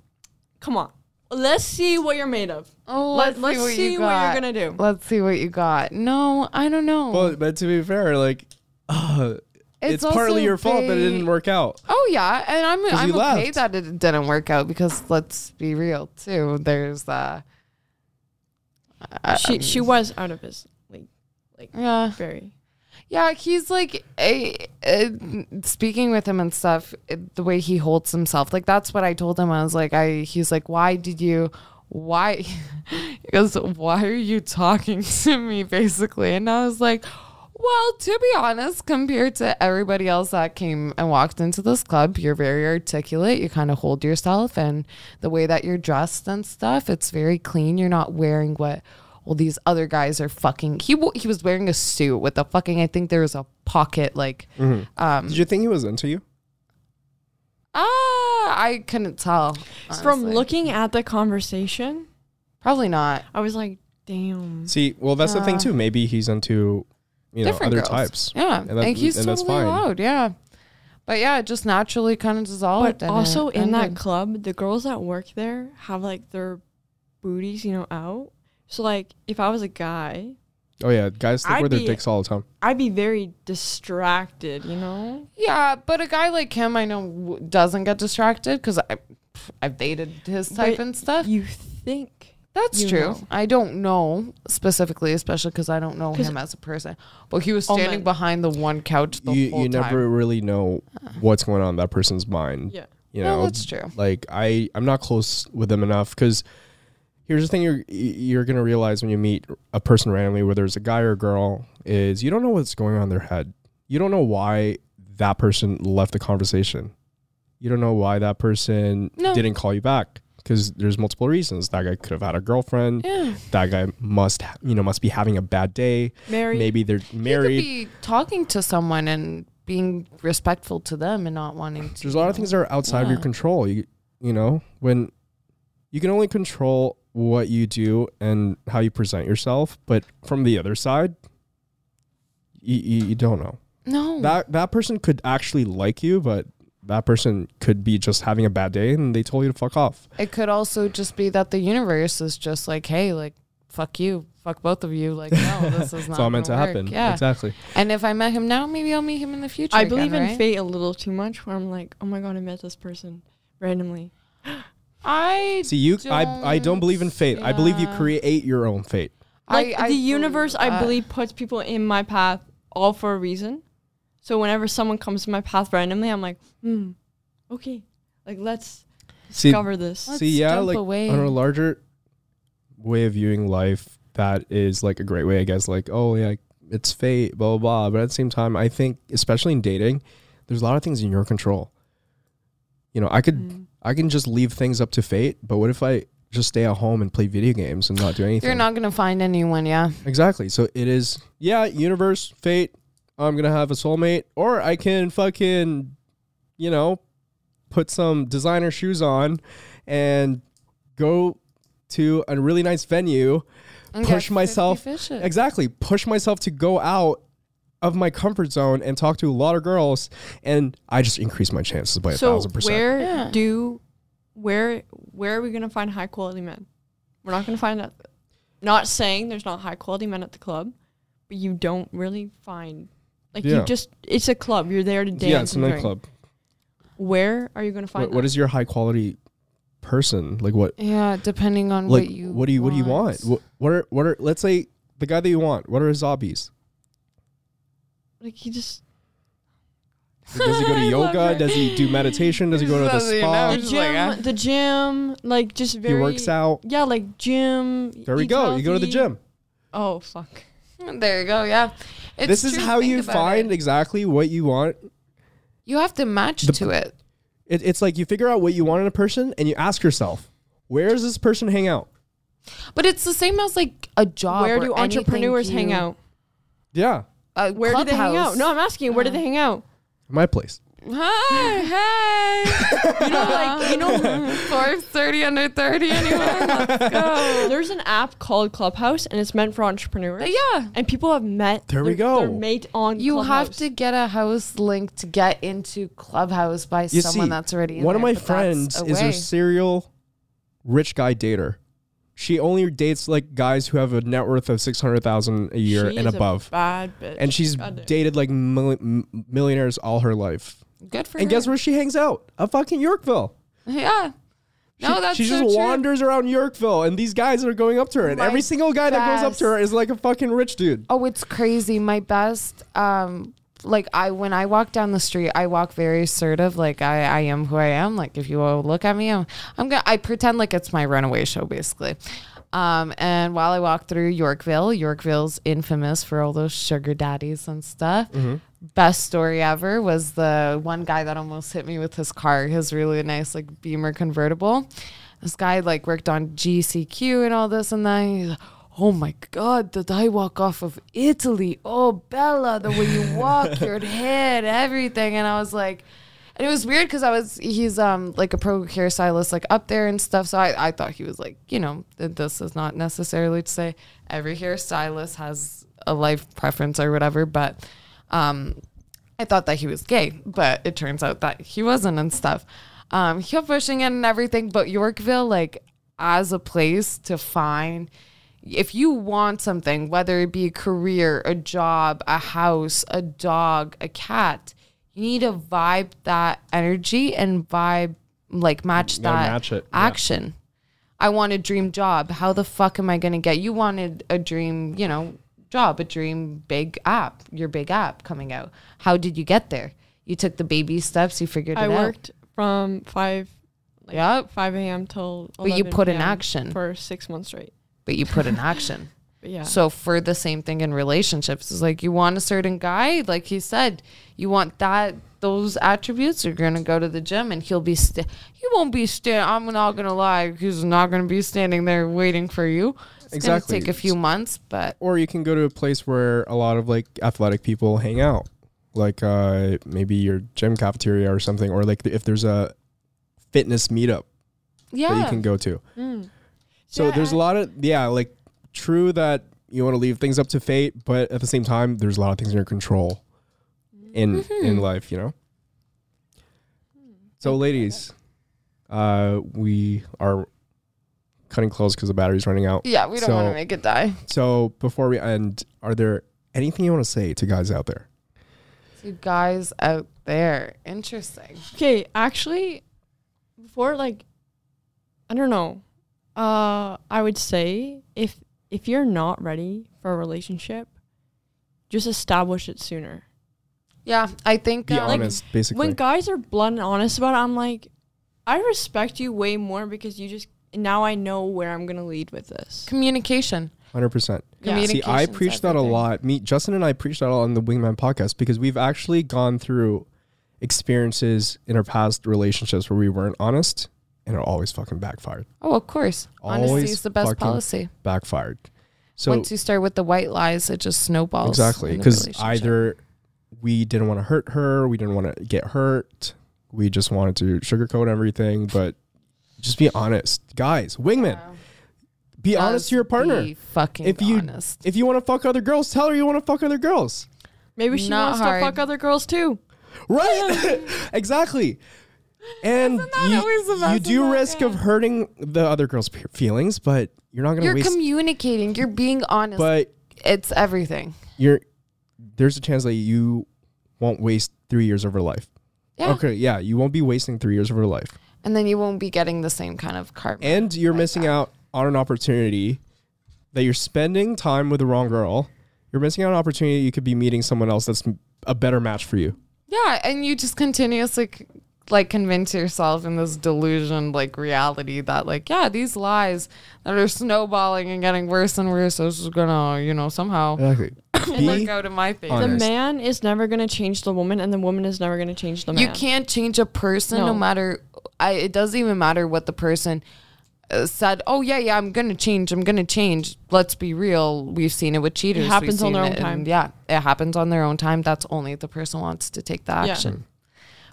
come on. Let's see what you're made of.
oh,
Let,
let's,
let's
see, what,
see
you
what you're gonna do.
Let's see what you got. No, I don't know.
Well, but to be fair, like, uh, it's,
also
partly your fault that it didn't work out.
Oh yeah, and I'm I'm
you
okay
left.
that it didn't work out because let's be real too. There's uh,
she she was out of his league, like
yeah,
very.
Yeah. He's like a, a, speaking with him and stuff. the way he holds himself, like that's what I told him. I was like, I. He's like, why did you? Why? he goes, why are you talking to me? Basically, and I was like. Well, to be honest, compared to everybody else that came and walked into this club, you're very articulate. You kind of hold yourself, and the way that you're dressed and stuff, it's very clean. You're not wearing what all these other guys are fucking. He w- he was wearing a suit with a fucking. I think there was a pocket like. Um,
Did you think he was into you?
ah, I couldn't tell.
From looking at the conversation,
probably not.
I was like, damn.
See, well, that's the thing
Uh,
too. Maybe he's into, you know, other
girls.
types.
Yeah,
And
and, he's
and that's
totally
fine.
allowed. Yeah, but yeah, it just naturally kind of dissolved.
But
and
also
it
in that club, the girls that work there have like their booties, you know, out. So like, if I was a guy,
Oh yeah, guys stick
I'd
with their
be-
dicks all the time.
I'd be very distracted, you know.
Yeah, but a guy like him, I know, w- doesn't get distracted because I, I've dated his type
But
and stuff.
You think
That's
you
true.
know.
I don't know specifically, especially because I don't know
'Cause
him as a person. But he was
all
standing
men-
behind the one couch the
You
whole
you
time.
never really know what's going on in that person's mind.
Yeah.
You
No,
know,
that's true.
Like I I'm not close with them enough because here's the thing you're you're gonna realize when you meet a person randomly, whether it's a guy or a girl, is you don't know what's going on in their head. You don't know why that person left the conversation. You don't know why that person
No.
didn't call you back because there's multiple reasons. That guy could have had a girlfriend.
Yeah.
That guy must you know must be having a bad day.
Mary.
Maybe they're married.
be talking to someone and being respectful to them and not wanting to.
There's a lot of things that are outside of your control. You you know, when you can only control what you do and how you present yourself, but from the other side, you, you, you don't know.
No.
That that person could actually like you, but that person could be just having a bad day and they told you to fuck off.
it could also just be that the universe is just like, hey, like, fuck you. Fuck both of you. Like, no, this is not.
It's all meant to
work.
happen.
Yeah.
Exactly.
And if I met him now, maybe I'll meet him in the future.
I
again,
believe in
right?
fate a little too much. Where I'm like, oh my god, I met this person randomly.
I
See, you, I, I don't believe in fate. I believe you create your own fate.
Like
I- I
the universe,
believe
I believe puts people in my path all for a reason. So whenever someone comes to my path randomly, I'm like, hmm, okay, like let's
See,
discover this.
Let's
See, yeah, like
away.
on a larger way of viewing life, that is like a great way, I guess. Like, oh yeah, it's fate, blah blah blah. But at the same time, I think, especially in dating, there's a lot of things in your control. You know, I could,
Mm.
I can just leave things up to fate. But what if I just stay at home and play video games and not do anything?
You're not gonna find anyone, yeah.
exactly. So it is, yeah, universe, fate. I'm gonna have a soulmate, or I can fucking, you know, put some designer shoes on and go to a really nice venue
And
Push myself- exactly push myself to go out of my comfort zone and talk to a lot of girls and i just increase my chances by a thousand percent
where
Yeah.
do where where are we gonna find high quality men? We're not gonna find that. Not saying there's not high quality men at the club, but you don't really find like
Yeah.
you just it's a club. You're there to dance.
yeah it's a nightclub
Where are you gonna find?
what, what
that?
is your high quality person like what
Yeah, depending on
like
what you
what do you what do you want what, what are what are let's say the guy that you want what are his hobbies
like he just
does he go to yoga does he do meditation does he go to the
Doesn't he
spa
know?
the
just
gym,
ah.
the gym, like just
he works out
Yeah, like gym.
there we
eats
go you go to the
healthy.
gym
Oh fuck!
There you go. Yeah, It's
this is
true,
how
think
you
about
find
it.
exactly what you want
You have to match
The-
to it.
it, it's like you figure out what you want in a person and you ask yourself where does this person hang out
But it's the same as like a job.
Where
or
do
anything
entrepreneurs hang
you-
out?
yeah
A
Where did they hang out? No, I'm asking. Where did they hang out?
my place
Hi, hey.
You know, like you know,
Four thirty under thirty. Anyway, let's go.
there's an app called Clubhouse, and it's meant for entrepreneurs.
But yeah,
And people have met.
There we go.
Their mate on.
you have to get a house link to get into Clubhouse by
You
someone
see,
that's already in
one of my friends is a serial rich guy dater. She only dates like guys who have a net worth of six hundred thousand a year
She
and
is a
above,
bad bitch.
and she's
Goddamn.
dated like mil- m- millionaires all her life.
Good for
And
her.
guess where she hangs out? A fucking Yorkville.
Yeah. No,
she,
that's
she
so
just
true.
wanders around Yorkville, and these guys are going up to her, and
My
every single guy that goes up
best-
to her is like a fucking rich dude.
Oh, it's crazy. My best, um, like I when I walk down the street, I walk very assertive. Like I, I am who I am. Like if you will look at me, I'm, I'm gonna. I pretend like it's my runaway show, basically. Um, and while I walk through Yorkville, Yorkville's infamous for all those sugar daddies and stuff. Best story ever was the one guy that almost hit me with his car, his really nice like Beamer convertible. This guy like worked on GCQ and all this and then He's like, oh my god, did I walk off of Italy? Oh Bella, the way you walk, your head, everything. And I was like, and it was weird because I was he's um like a pro hairstylist like up there and stuff. So I, I thought he was like, you know, this is not necessarily to say every hairstylist has a life preference or whatever, but um I thought that he was gay, but it turns out that he wasn't and stuff. Um, he kept pushing it and everything, but Yorkville, like as a place to find, if you want something, whether it be a career, a job, a house, a dog, a cat, you need to vibe that energy and vibe like match that
match it, yeah.
action. I want a dream job. How the fuck am I going to get? You wanted a dream, you know, job, a dream big app, your big app coming out. How did you get there? You took the baby steps, you figured it out.
I worked from five. Like
Yep.
Five a.m. till.
But you put in action.
for six months straight.
But you put in action.
Yeah.
So for the same thing in relationships, it's like you want a certain guy, like he said, you want that those attributes. You're gonna go to the gym, and he'll be. St- he won't be stand. I'm not gonna lie. He's not gonna be standing there waiting for you. It's
Exactly.
gonna take a few months, but
Or you can go to a place where a lot of like athletic people hang out, like uh, maybe your gym cafeteria or something, or like if there's a fitness meetup that you can go to.
Mm.
So
Yeah,
there's a lot of yeah, like true that you want to leave things up to fate, but at the same time, there's a lot of things in your control in
Mm-hmm.
in life, you know. So, ladies, uh, we are cutting close because the battery's running out.
Yeah, we don't want to make it die.
So before we end, are there anything you want to say to guys out there?
To guys out there, interesting.
Okay, actually, before like, I don't know. Uh, I would say if if you're not ready for a relationship, just establish it sooner.
Yeah, I think
Be
um,
honest, basically.
When guys are blunt and honest about it, I'm like, I respect you way more because you just now I know where I'm gonna lead with this.
communication.
Hundred percent.
Yeah.
See, I preach that a lot. Me, Justin, and I preach that a lot on the Wingman podcast because we've actually gone through experiences in our past relationships where we weren't honest, and it always fucking backfired.
Oh, of course. Honesty
Always
is the best policy.
Backfired. So
Once you start with the white lies, it just snowballs.
exactly because either we didn't want to hurt her, we didn't want to get hurt, we just wanted to sugarcoat everything. But just be honest, guys. Wingman,
Wow.
be honest to your partner.
be fucking
If you
honest.
if you want to fuck other girls, tell her you want to fuck other girls.
Maybe she
Not
wants
hard.
to fuck other girls too.
Right? exactly. And
Isn't that always the
you, you do risk of
hurting
the other girl's pe- feelings, but you're not gonna
You're
waste.
communicating. You're being honest.
but
it's everything.
you're there's a chance that you won't waste three years of her life.
Yeah.
Okay, yeah, you won't be wasting three years of her life,
And then you won't be getting the same kind of karma.
and you're missing out on an opportunity that you're spending time with the wrong girl. You're missing out on an opportunity you could be meeting someone else that's m- a better match for you.
Yeah, and you just continuously c- like convince yourself in this delusion like reality that like yeah these lies that are snowballing and getting worse and worse is just gonna you know somehow
Exactly.
work
Be
out in my favor.
The man is never gonna change the woman, and the woman is never gonna change the man.
You can't change a person no,
No.
matter. I, it doesn't even matter what the person uh, said. Oh yeah, yeah, I'm gonna change. I'm gonna change. Let's be real. We've seen it with cheaters. We've
happens on their own
it
time.
yeah, it happens on their own time. That's only if the person wants to take the
Yeah.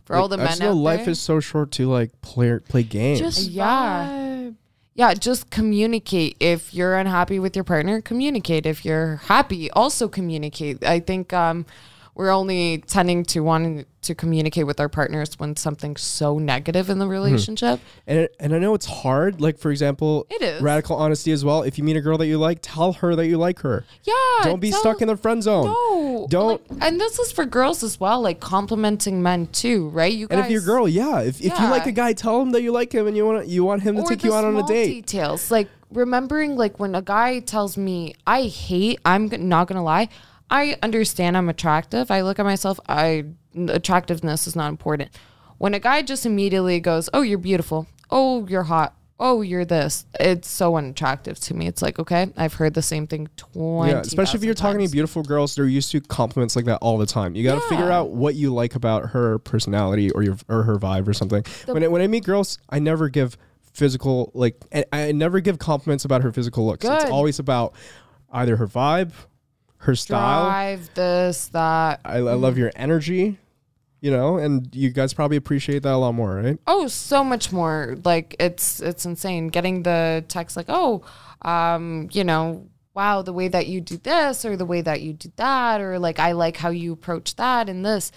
Action. For all the
I
men
just
out
know life
there,
is so short to like play play games.
Just
Yeah.
vibe.
yeah, just communicate. If you're unhappy with your partner, communicate. If you're happy, also communicate. I think um, we're only tending to wanting to communicate with our partners when something's so negative in the
Mm-hmm.
relationship.
And it, and I know it's hard. Like for example,
It is.
radical honesty as well. If you meet a girl that you like, tell her that you like her.
Yeah.
Don't be
tell-
stuck in the friend zone.
No.
Don't-
like- and this is for girls as well, like complimenting men too, right? You guys.
And if you're a girl, yeah. If, if you like a guy, tell him that you like him and you want you want him to
or
take you out on a date.
Details like remembering, like when a guy tells me I hate, I'm not gonna lie. I understand I'm attractive. I look at myself. I attractiveness is not important. When a guy just immediately goes, "Oh, you're beautiful. Oh, you're hot. Oh, you're this," it's so unattractive to me. It's like, okay, I've heard the same thing twenty.
Yeah, especially if you're talking to beautiful girls, they're used to compliments like that all the time. You got to figure out what you like about her personality or your or her vibe or something. when I, when I meet girls, I never give physical like I, I never give compliments about her physical looks. It's always about either her vibe, her style.
drive this that.
I, I love your energy, you know, and you guys probably appreciate that a lot more, right?
Oh, so much more. Like it's it's insane. Getting the text like, oh, um, you know, wow, the way that you do this or the way that you do that, or like I like how you approach that and this.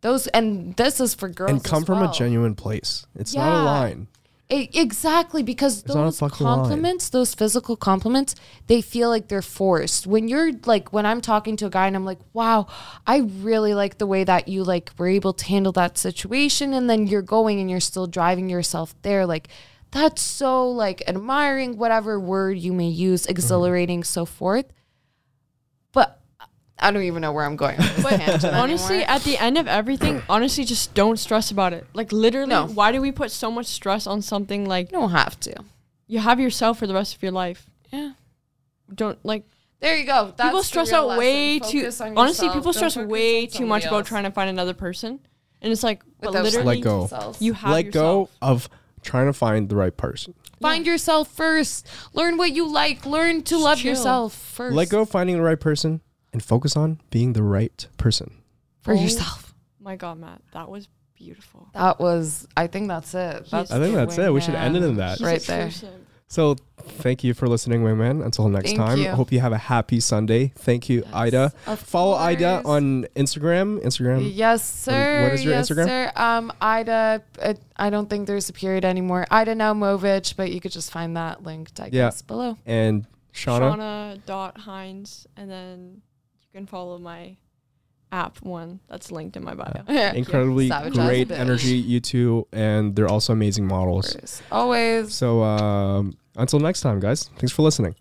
Those and this is for girls.
and come from
well.
a genuine place. It's not a line.
E- exactly because
a
those
fucking line.
compliments, those physical compliments, they feel like they're forced. When you're like, when I'm talking to a guy and I'm like, "Wow, I really like the way that you like were able to handle that situation," and then you're going and you're still driving yourself there, like that's so like admiring, whatever word you may use, mm-hmm. exhilarating, so forth. But I don't even know where I'm going. With
Honestly,
anymore.
at the end of everything, honestly, just don't stress about it. Like literally,
No.
why do we put so much stress on something like
you don't have to.
you have yourself for the rest of your life?
Yeah.
Don't like
There you go. That's
people stress
real
out way
lesson.
too.
Focus on
Honestly,
yourself.
people
Don't
stress way too much
somebody
about trying to find another person, and it's like, but
Without
literally,
Let go.
themselves.
you have
Let go of trying to find the right person.
Find yourself first. Learn what you like. Learn to love
chill.
yourself first.
Let go of finding the right person and focus on being the right person.
for
Oh.
yourself.
My God, Matt, that was beautiful.
That was. I think that's it. That's
I think that's it. We should end it in that.
He's
Right there.
exclusive.
So thank you for listening, Wingman. Until next
Thank
time.
you.
Hope you have a happy Sunday. Thank you,
Yes,
Ida.
of
Follow Ida on Instagram. Instagram.
Yes, sir.
what is your
yes,
Instagram?
Sir. Um, Ida. Uh, I don't think there's a period anymore. Ida Naumovich, but you could just find that linked, I
Yeah.
guess, below.
And Shauna.
Shauna dot Hines, and then you can follow my app one that's linked in my bio.
Incredibly
Savage
great energy, you two, and they're also amazing models.
Always.
So um, until next time, guys. Thanks for listening.